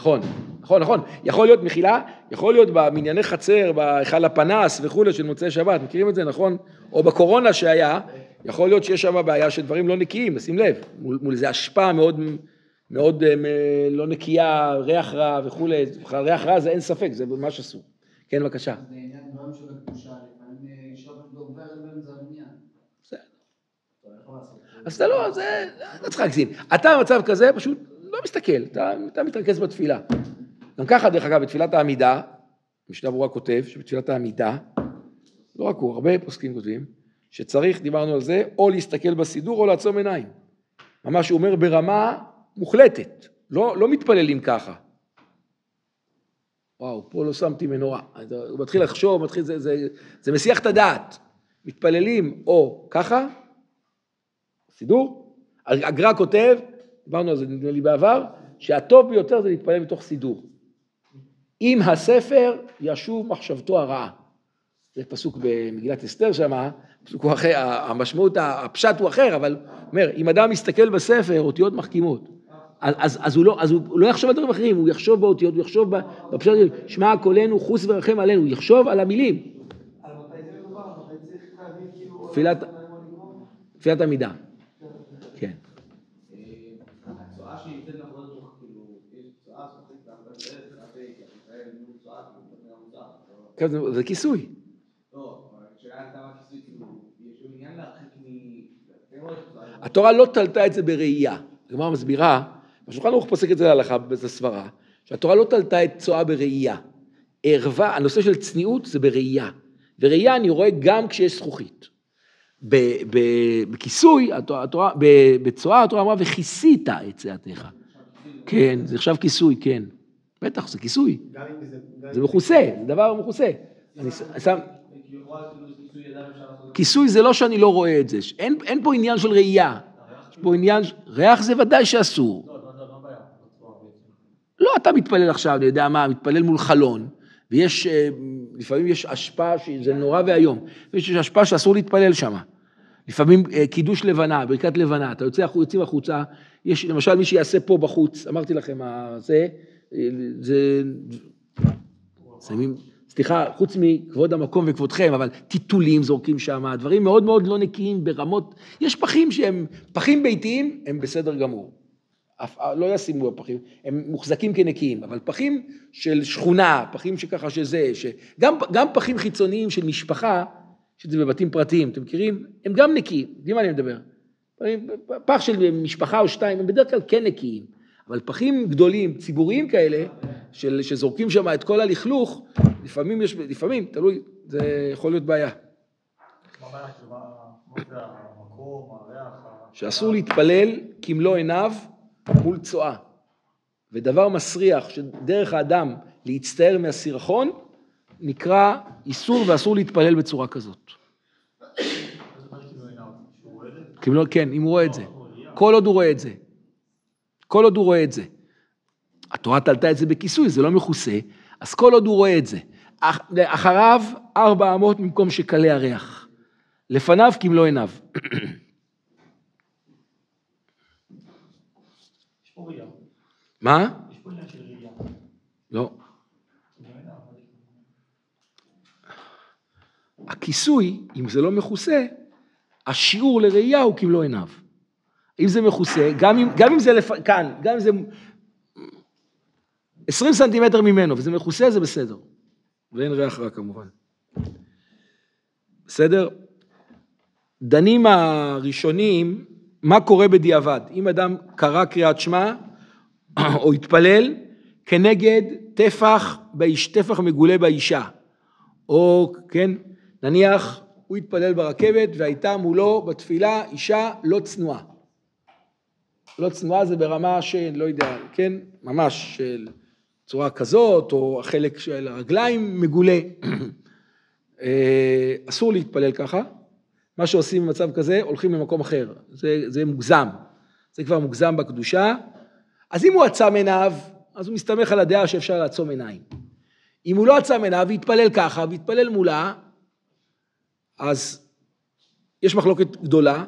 נכון, נכון, נכון. יכול להיות, מחילה, יכול להיות במנייני חצר, בהיכל הפנס וכולי של מוצאי שבת, מכירים את זה, נכון? או בקורונה שהיה, יכול להיות שיש שם בעיה של דברים לא נקיים, שים לב, מול, מול איזה השפעה מאוד, מאוד אה, מ- לא נקייה, ריח רע וכולי, ריח רע זה אין ספק, זה ממש אסור. כן, בבקשה. זה עניין דברים של הקדושה, לפעמים אה, אישה דוברת באמצע הבניין. בסדר. אז אתה לא, זה, אתה צריך להגזים. אתה במצב כזה פשוט לא מסתכל, אתה, אתה מתרכז בתפילה. גם ככה, דרך אגב, בתפילת העמידה, משנה ברורה כותב שבתפילת העמידה, לא רק הוא, הרבה פוסקים כותבים, שצריך, דיברנו על זה, או להסתכל בסידור או לעצום עיניים. ממש הוא אומר ברמה מוחלטת, לא, לא מתפללים ככה. וואו, פה לא שמתי מנורה. הוא מתחיל לחשוב, מתחיל, זה, זה, זה מסיח את הדעת. מתפללים או ככה, סידור. הגר"א כותב, דיברנו על זה נדמה לי בעבר, שהטוב ביותר זה להתפלל מתוך סידור. אם הספר ישוב מחשבתו הרעה. זה פסוק במגילת אסתר שם, פסוק הוא אחר, המשמעות, הפשט הוא אחר, אבל אומר, אם אדם מסתכל בספר, אותיות מחכימות, אז, אז, אז, הוא לא, אז הוא לא יחשוב על דברים אחרים, הוא יחשוב באותיות, הוא יחשוב בפשט, שמע קולנו חוס ורחם עלינו, הוא יחשוב על המילים. על מתי זה מדובר? מתי צריך להבין כאילו... תפילת- תפילת עמידה. כן. הצואה שנמצאת מאחורי זה, כאילו, יש צואה סופית בעבודת דרך, כלפי ישראל, מול צואה, כאילו, מהמוצר. כן, זה- זה כיסוי. לא, אבל השאלה הייתה מה כיסוי, כאילו, יש לו עניין להרחיק מ... כן, רואה צואה. התורה לא תלתה את זה בראייה. הגמרא מסבירה, השולחן ערוך פוסק את זה להלכה, באיזה סברה, שהתורה לא תלתה את צואה בראייה. ערווה, הנושא של צניעות זה בראייה. וראייה אני רואה גם כשיש זכוכית. בכיסוי, התורה- בצואה התורה אמרה וכיסית את צאתך. כן, זה נחשב כיסוי, כן. בטח, זה כיסוי. זה... מכוסה, זה דבר מכוסה. אני ש- שם, כיסוי זה לא שאני לא רואה את זה, אין, פה עניין של ראייה. יש פה עניין, ריח זה ודאי שאסור. לא, לא, לא. לא, אתה מתפלל עכשיו, אני יודע מה, מתפלל מול חלון, ויש, אה, לפעמים יש השפעה שזה נורא ואיום, ויש השפעה שאסור להתפלל שם. לפעמים אה, קידוש לבנה, ברכת לבנה, אתה יוצא, יוצאים החוצה, יש למשל מי שיעשה פה בחוץ, אמרתי לכם, זה, זה, מין- סליחה, חוץ מכבוד המקום וכבודכם, אבל טיטולים זורקים שם, דברים מאוד מאוד לא נקיים ברמות, יש פחים שהם, פחים ביתיים הם בסדר גמור. אף, לא ישימו בפחים, הם מוחזקים כנקיים, אבל פחים של שכונה, פחים שככה שזה, שגם, גם פחים חיצוניים של משפחה, שזה בבתים פרטיים, אתם מכירים? הם גם נקיים, יודעים מה אני מדבר? פח של משפחה או שתיים, הם בדרך כלל כן נקיים, אבל פחים גדולים, ציבוריים כאלה, של, שזורקים שם את כל הלכלוך, לפעמים יש, לפעמים, תלוי, זה יכול להיות בעיה. כאילו, שאסור להתפלל כמלוא עיניו מול צואה. ודבר מסריח שדרך האדם להצטער מהסירחון, נקרא איסור ואסור להתפלל בצורה כזאת. כאילו? כמלוא, כן, אם הוא רואה את זה. כל עוד הוא רואה את זה. כל עוד הוא רואה את זה. התורה תלתה את זה בכיסוי, זה לא מכוסה, אז כל עוד הוא רואה את זה. אח- אחריו ארבע אמות במקום שקלה הריח. לפניו כמלוא עיניו. מה? יש פה. לא. אבל- הכיסוי, אם זה לא מכוסה, השיעור לראייה הוא כמלוא עיניו. אם זה מכוסה, גם אם, גם אם זה לפ... כאן, גם אם זה 20 סנטימטר ממנו, וזה מכוסה, זה בסדר. ואין ריח רע כמובן. בסדר? דנים הראשונים, מה קורה בדיעבד? אם אדם קרא קריאת שמע, או התפלל, כנגד טפח, באיש, טפח מגולה באישה. או, כן, נניח, הוא התפלל ברכבת והייתה מולו בתפילה אישה לא צנועה. לא צנועה זה ברמה של, לא יודע, כן, ממש של צורה כזאת, או החלק של הרגליים מגולה. אה, אסור להתפלל ככה. מה שעושים במצב כזה, הולכים למקום אחר. זה, זה מוגזם. זה כבר מוגזם בקדושה. אז אם הוא עצם עיניו, אז הוא מסתמך על הדעה שאפשר לעצום עיניים. אם הוא לא עצם עיניו והתפלל ככה, והתפלל מולה, אז יש מחלוקת גדולה,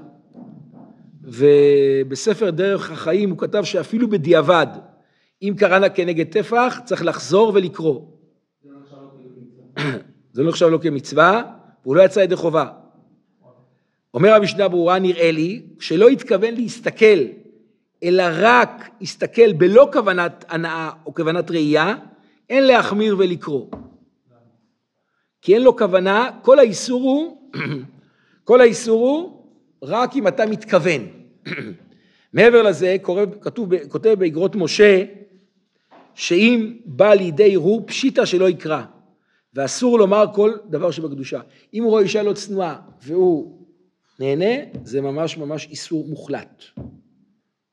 ובספר דרך החיים הוא כתב שאפילו בדיעבד, אם קראנה כנגד טפח, צריך לחזור ולקרוא. זה לא נחשב לו כמצווה, והוא לא יצא ידי חובה. אומר המשנה ברורה, נראה לי, שלא התכוון להסתכל, אלא רק הסתכל בלא כוונת הנאה או כוונת ראייה, אין להחמיר ולקרוא. כי אין לו כוונה, כל האיסור הוא, כל האיסור הוא רק אם אתה מתכוון. מעבר לזה, קורא, כתוב, כותב באגרות משה, שאם בא לידי ערעור, פשיטא שלא יקרא, ואסור לומר כל דבר שבקדושה. אם הוא רואה אישה לא צנועה והוא נהנה, זה ממש ממש איסור מוחלט.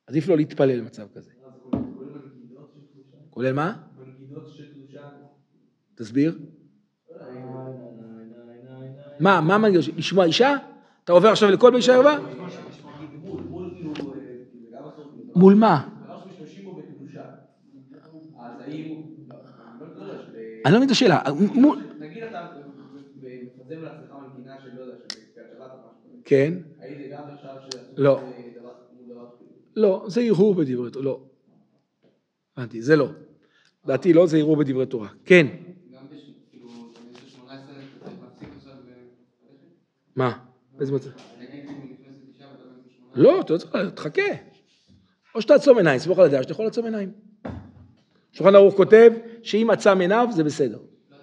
עדיף לא להתפלל במצב כזה. כולל מה? תסביר. מה, מה מנגיש? לשמוע אישה? אתה עובר עכשיו לכל באישה ערווה? מול מה? אני לא מבין את השאלה. נגיד אתה מפזם לעצמך מנגינה של לא יודע. כן. זה לא. דבר מול דבר כאילו? לא, זה הרהור בדברי תורה. לא. הבנתי, זה לא. דעתי לא, זה הרהור בדברי תורה. כן. כאילו, תלמיד של 18 אתה צריך להפסיק עכשיו וללכת? מה? באיזה מצב? נגיד אם נכנסת אישה ואתה בן 18? לא, אתה לא צריך, תחכה. או שתעצום עיניים, סמוך על הדעה שאתה יכול לעצום עיניים. שולחן ערוך כותב שאם עצם עיניו זה בסדר. לא?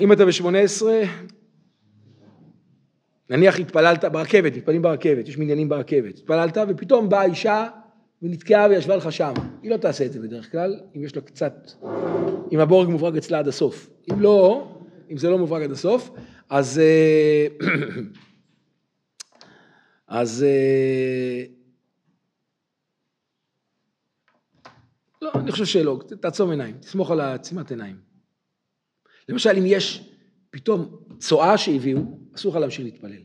אם אתה ב-18, נניח התפללת ברכבת, מתפללים ברכבת, יש מניינים ברכבת, התפללת ופתאום באה אישה ונתקעה וישבה לך שם. היא לא תעשה את זה בדרך כלל, אם יש לה קצת, אם הבורג מוברג אצלה עד הסוף. אם לא, אם זה לא מוברג עד הסוף, אז... אה, אז... אה, לא, אני חושב שלא, תעצום עיניים, תסמוך על עצימת עיניים. למשל, אם יש פתאום צואה שהביאו, אסור לך להמשיך להתפלל.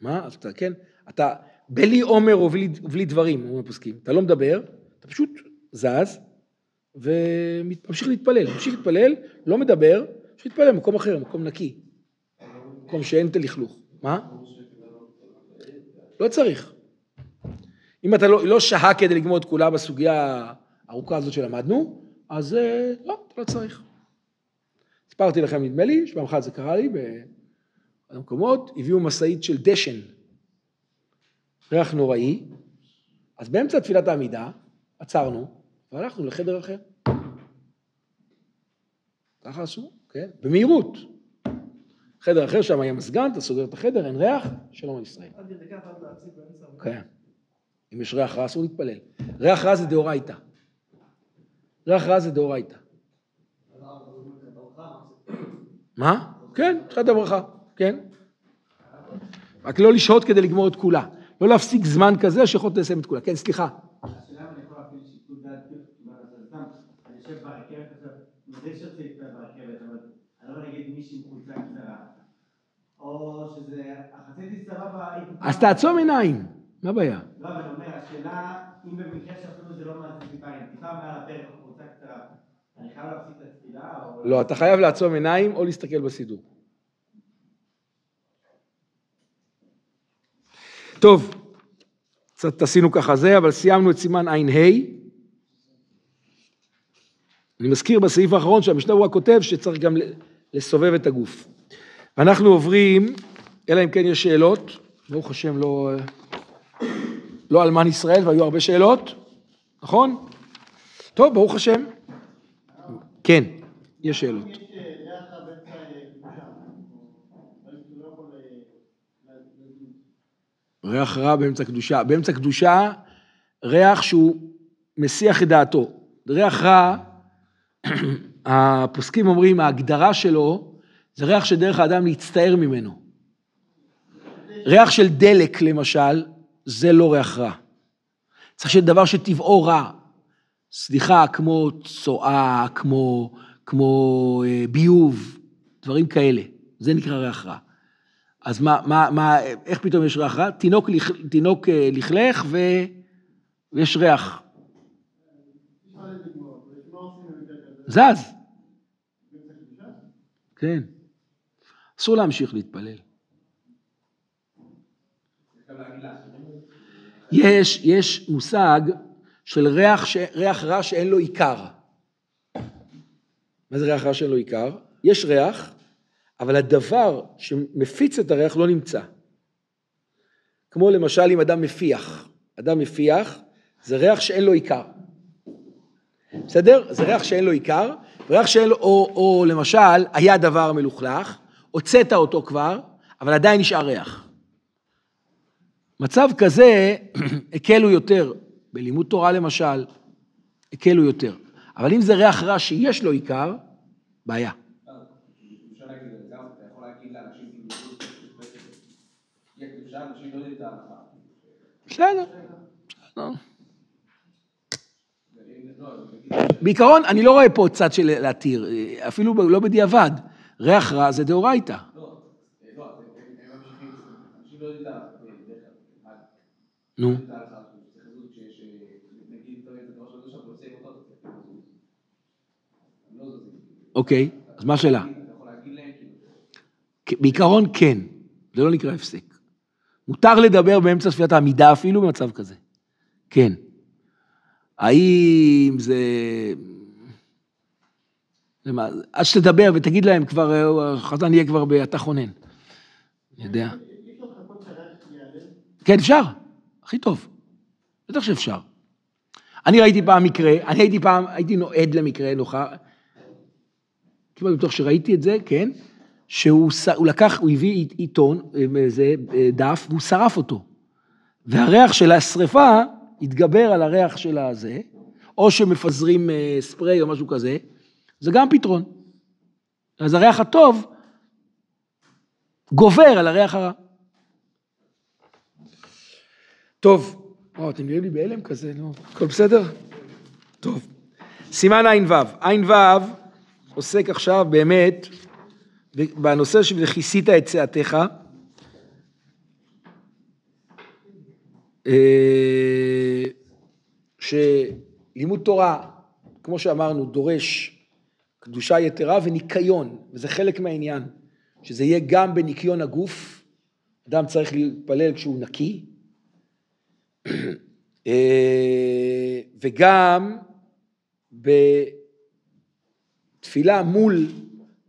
מה? אז אתה, כן? אתה בלי עומר ובלי, ובלי דברים, אומרים הפוסקים. אתה לא מדבר, אתה פשוט זז וממשיך להתפלל. ממשיך להתפלל, לא מדבר, ממשיך להתפלל במקום אחר, מקום נקי. מקום שאין את הלכלוך. מה? לא צריך. אם אתה לא, לא שהה כדי לגמור את כולה בסוגיה הארוכה הזאת שלמדנו, אז אה, לא, אתה לא צריך. סיפרתי לכם, נדמה לי, שפעם אחת זה קרה לי באחד המקומות, הביאו משאית של דשן, ריח נוראי, אז באמצע תפילת העמידה עצרנו והלכנו לחדר אחר. ככה עשו, כן, במהירות. חדר אחר שם היה מזגן, אתה סוגר את החדר, אין ריח, שלום על ישראל. כן. אם יש ריח רע אסור להתפלל. ריח רע זה דאורייתא. ריח רע זה דאורייתא. מה? כן, תחילת הברכה, כן. רק לא לשהות כדי לגמור את כולה. לא להפסיק זמן כזה שיכולת לסיים את כולה. כן, סליחה. השאלה אם אני יכול להפעיל שיקול דעת כאילו, אני יושב ברכבת מדי שרוצה להתפלל ברכבת, אבל אני לא נגיד מישהי עם חולצה קצרה, או שזה, החצאית סבבה, היא- אז תעצום עיניים, מה הבעיה? לא, אבל אומר, השאלה, אם במקרה שאפילו זה לא טיפה, אם טיפה מעל הפרק או חולצה קצרה, אני חייב להפסיק את התפילה, או... לא, אתה חייב לעצום עיניים או להסתכל בסידור. טוב, קצת עשינו ככה זה, אבל סיימנו את סימן ע"ה. אני מזכיר בסעיף האחרון שהמשנה ברורה כותב שצריך גם לסובב את הגוף. ואנחנו עוברים, אלא אם כן יש שאלות, ברוך השם לא... לא אלמן ישראל והיו הרבה שאלות, נכון? טוב, ברוך השם. כן, יש שאלות. ריח רע באמצע קדושה. באמצע קדושה, ריח שהוא מסיח את דעתו. ריח רע, הפוסקים אומרים, ההגדרה שלו, זה ריח שדרך האדם להצטער ממנו. ריח של דלק, למשל, זה לא ריח רע. צריך שיהיה דבר שטבעו רע. סליחה, כמו צואה, כמו, כמו אה, ביוב, דברים כאלה. זה נקרא ריח רע. אז מה, מה, מה, איך פתאום יש ריח רע? תינוק, תינוק אה, לכלך ו... ויש ריח. זז. כן. אסור להמשיך להתפלל. יש, יש מושג של ריח, ש... ריח רע שאין לו עיקר. מה זה ריח רע שאין לו עיקר? יש ריח, אבל הדבר שמפיץ את הריח לא נמצא. כמו למשל אם אדם מפיח. אדם מפיח, זה ריח שאין לו עיקר. בסדר? זה ריח שאין לו עיקר, ריח לו, או, או למשל, היה דבר מלוכלך, הוצאת אותו כבר, אבל עדיין נשאר ריח. מצב כזה, הקלו יותר. בלימוד תורה למשל, הקלו יותר. אבל אם זה ריח רע שיש לו עיקר, בעיה. בסדר. בסדר. בעיקרון, אני לא רואה פה צד של להתיר, אפילו לא בדיעבד. ריח רע זה דאורייתא. נו. אוקיי, אז מה השאלה? בעיקרון כן, זה לא נקרא הפסק. מותר לדבר באמצע שפיית העמידה אפילו במצב כזה. כן. האם זה... זה מה, עד שתדבר ותגיד להם כבר, אה, החתן יהיה כבר באתה חונן. אני יודע. כן, אפשר, הכי טוב. בטח שאפשר. אני ראיתי פעם מקרה, אני הייתי פעם, הייתי עד למקרה נוכח, כמעט בטוח שראיתי את זה, כן, שהוא הוא לקח, הוא הביא עיתון, אה, זה, אה, דף, והוא שרף אותו. והריח של השריפה התגבר על הריח של הזה, או שמפזרים אה, ספרי או משהו כזה, זה גם פתרון. אז הריח הטוב גובר על הריח הרע. טוב, וואו, אתם נראים לי בהלם כזה, נו, הכל בסדר? טוב. סימן ע"ו. ע"ו עוסק עכשיו באמת בנושא של וכיסית את צאתך. שלימוד תורה, כמו שאמרנו, דורש קדושה יתרה וניקיון, וזה חלק מהעניין, שזה יהיה גם בניקיון הגוף, אדם צריך להתפלל כשהוא נקי, אה, וגם בתפילה מול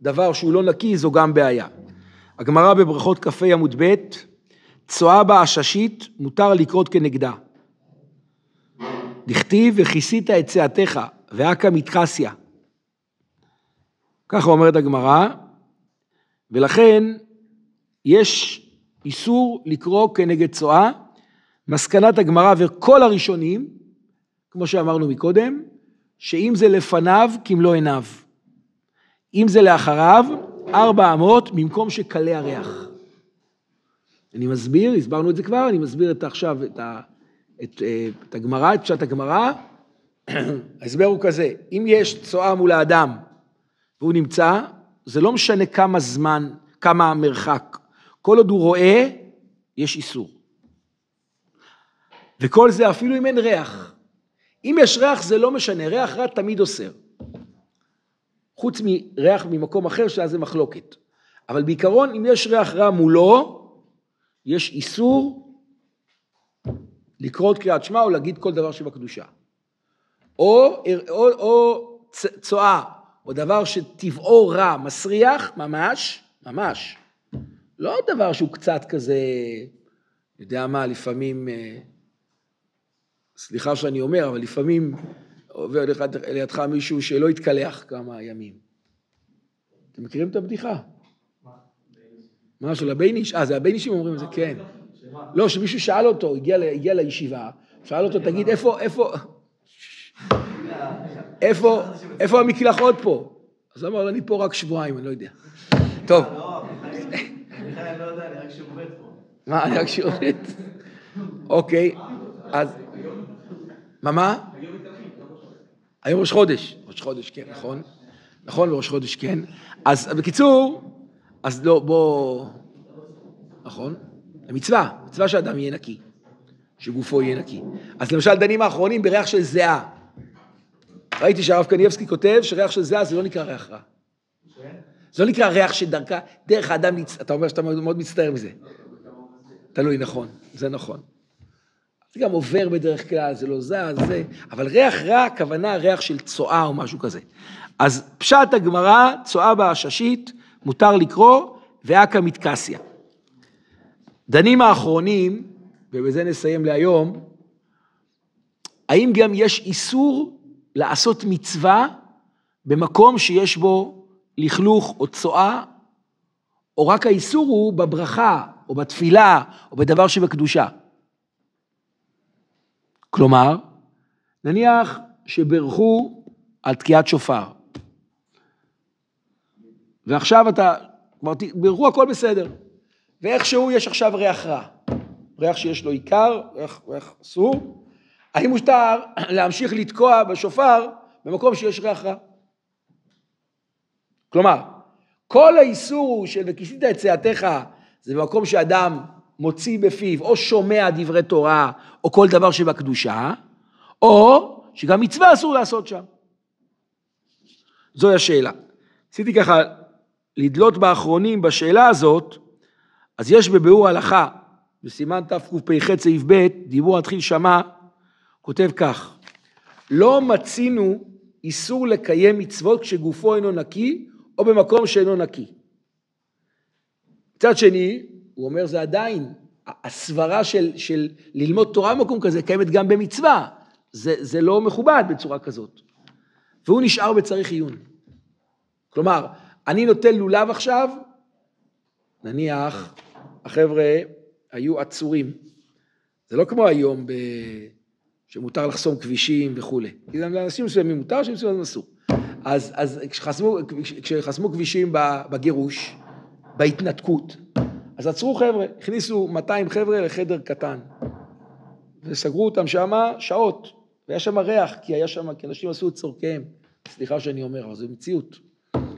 דבר שהוא לא נקי זו גם בעיה. הגמרא בברכות כ"ה עמוד ב', צואה בה עששית, מותר לקרות כנגדה. דכתיב וכיסית את צאתך, ואכא מתחסיה. ככה אומרת הגמרא, ולכן יש איסור לקרוא כנגד צואה. מסקנת הגמרא וכל הראשונים, כמו שאמרנו מקודם, שאם זה לפניו, כמלוא עיניו. אם זה לאחריו, ארבע אמות במקום שקלה הריח. אני מסביר, הסברנו את זה כבר, אני מסביר את עכשיו את, ה, את, אה, את הגמרא, את פשט הגמרא. ההסבר הוא כזה, אם יש צואה מול האדם והוא נמצא, זה לא משנה כמה זמן, כמה מרחק. כל עוד הוא רואה, יש איסור. וכל זה אפילו אם אין ריח. אם יש ריח זה לא משנה, ריח רע תמיד אוסר. חוץ מריח ממקום אחר שאז זה מחלוקת. אבל בעיקרון אם יש ריח רע מולו, יש איסור לקרוא את קריאת שמע או להגיד כל דבר שבקדושה. או, או, או צואה, או דבר שטבעו רע, מסריח, ממש, ממש. לא דבר שהוא קצת כזה, יודע מה, לפעמים, סליחה שאני אומר, אבל לפעמים עובר ליד- לידך מישהו שלא התקלח כמה ימים. אתם מכירים את הבדיחה? מה, של הבייניש? אה, זה הביינישים אומרים את זה, כן. לא, שמישהו שאל אותו, הגיע, לישיבה, שאל אותו, תגיד, איפה, איפה, איפה, המקלחות פה? אז אמר, אני פה רק שבועיים, אני לא יודע. טוב, שעובד. מה, אני רק שואלת. אוקיי, אז... מה, מה? היום ראש חודש. ראש חודש, כן, נכון. נכון, ראש חודש, כן. אז בקיצור, אז לא, בוא... נכון? זה מצווה, מצווה שאדם יהיה נקי. שגופו יהיה נקי. אז למשל, דנים האחרונים בריח של זיעה. ראיתי שהרב קניבסקי כותב שריח של זיעה זה לא נקרא ריח רע. זה לא נקרא ריח שדרכה, דרך האדם, נצ- אתה אומר שאתה מאוד מאוד מצטער מזה. תלוי, נכון, זה נכון. זה גם עובר בדרך כלל, זה לא זז, זה... אבל ריח רע, הכוונה ריח של צואה או משהו כזה. אז פשט הגמרא, צואה בעששית, מותר לקרוא, ואכא מתקסיה. דנים האחרונים, ובזה נסיים להיום, האם גם יש איסור לעשות מצווה במקום שיש בו לכלוך או צואה, או רק האיסור הוא בברכה, או בתפילה, או בדבר שבקדושה. כלומר, נניח שברכו על תקיעת שופר, ועכשיו אתה, כבר בירכו הכל בסדר, ואיכשהו יש עכשיו ריח רע, ריח שיש לו עיקר, ריח, ריח אסור, האם מותר להמשיך לתקוע בשופר במקום שיש ריח רע? כלומר, כל האיסור הוא של וכיסית את צאתך, זה במקום שאדם מוציא בפיו או שומע דברי תורה או כל דבר שבקדושה, או שגם מצווה אסור לעשות שם. זוהי השאלה. ניסיתי ככה לדלות באחרונים בשאלה הזאת, אז יש בביאור הלכה, בסימן תקפ"ח סעיף ב', דיבור התחיל שמע, כותב כך: לא מצינו איסור לקיים מצוות כשגופו אינו נקי או במקום שאינו נקי. מצד שני, הוא אומר זה עדיין, הסברה של, של ללמוד תורה במקום כזה קיימת גם במצווה, זה, זה לא מכובד בצורה כזאת. והוא נשאר בצריך עיון. כלומר, אני נוטל לולב עכשיו, נניח, החבר'ה היו עצורים. זה לא כמו היום ב... שמותר לחסום כבישים וכולי. כי לאנשים מסוימים מותר, לאנשים מסוימים אסור. אז, אז כשחסמו, כשחסמו כבישים בגירוש, בהתנתקות, אז עצרו חבר'ה, הכניסו 200 חבר'ה לחדר קטן, וסגרו אותם שמה שעות, והיה שם ריח, כי היה שם, כי אנשים עשו את צורכיהם. סליחה שאני אומר, אבל זו מציאות.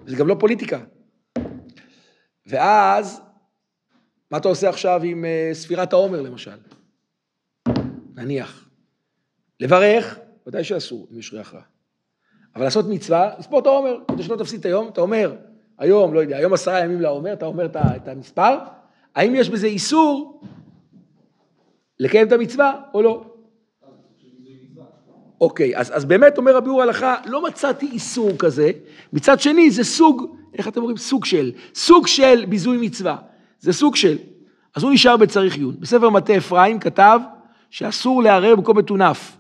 וזה גם לא פוליטיקה. ואז, מה אתה עושה עכשיו עם אה, ספירת העומר למשל? נניח. לברך, ודאי שאסור, אם יש ריח רע. אבל לעשות מצווה, לספור את העומר, כדי שלא תפסיד את היום, אתה אומר, היום, לא יודע, היום עשרה ימים לעומר, אתה אומר את המספר, האם יש בזה איסור לקיים את המצווה או לא? אוקיי, אז, אז באמת אומר הביאור ההלכה, לא מצאתי איסור כזה, מצד שני זה סוג, איך אתם אומרים? סוג של, סוג של ביזוי מצווה, זה סוג של, אז הוא נשאר בצריך עיון. בספר מטה אפרים כתב שאסור לערער במקום מטונף,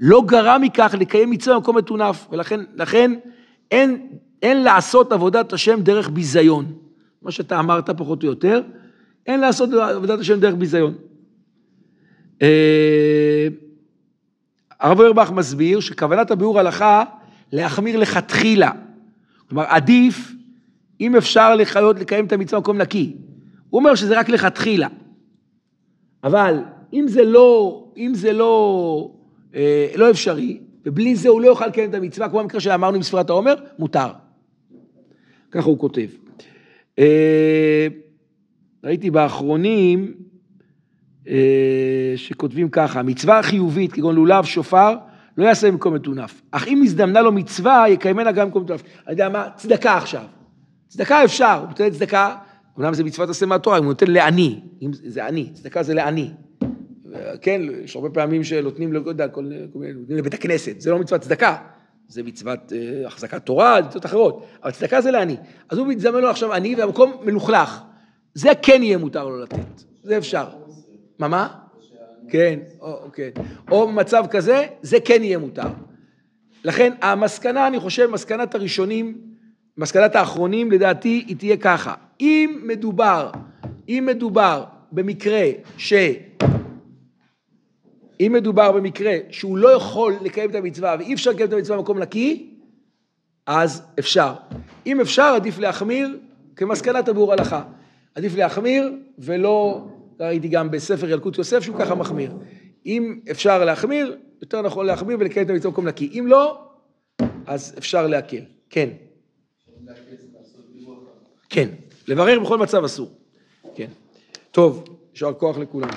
לא גרע מכך לקיים מצווה במקום מטונף, ולכן לכן אין, אין לעשות עבודת השם דרך ביזיון, מה שאתה אמרת פחות או יותר, אין לעשות עבודת השם דרך ביזיון. הרב אוירבך מסביר שכוונת הביאור הלכה להחמיר לכתחילה. כלומר, עדיף, אם אפשר לחיות, לקיים את המצווה במקום נקי. הוא אומר שזה רק לכתחילה. אבל אם זה לא, אם זה לא, אה, לא אפשרי, ובלי זה הוא לא יוכל לקיים את המצווה, כמו במקרה שאמרנו עם ספירת העומר, מותר. ככה הוא כותב. אה, ראיתי באחרונים, שכותבים ככה, מצווה חיובית, כגון לולב, שופר, לא יעשה במקום מטונף. אך אם הזדמנה לו מצווה, יקיימנה גם במקום מטונף. אני יודע מה, צדקה עכשיו. צדקה אפשר, הוא נותן צדקה, אמנם זה מצוות עשה מהתורה, אם הוא נותן לעני, אם זה עני, צדקה זה לעני. כן, יש הרבה פעמים שנותנים, לא יודע, כל מיני, לבית הכנסת, זה לא מצוות צדקה, זה מצוות אה, החזקת תורה, מצוות אחרות, אבל צדקה זה לעני. אז הוא מתזמן לו עכשיו עני, והמקום מלוכלך. זה כן יהיה מותר לו לתת, זה אפשר. מה, מה? כן, או, כן. או במצב כזה, זה כן יהיה מותר. לכן המסקנה, אני חושב, מסקנת הראשונים, מסקנת האחרונים, לדעתי, היא תהיה ככה. אם מדובר, אם מדובר במקרה ש... אם מדובר במקרה שהוא לא יכול לקיים את המצווה ואי אפשר לקיים את המצווה במקום נקי, אז אפשר. אם אפשר, עדיף להחמיר כמסקנת הביאור הלכה. עדיף להחמיר ולא, ראיתי גם בספר ילקוט יוסף שהוא ככה מחמיר. אם אפשר להחמיר, יותר נכון להחמיר ולקיים את המצווה במקום נקי. אם לא, אז אפשר להקל. כן. כן, לברר בכל מצב אסור. כן. טוב, יישר כוח לכולם.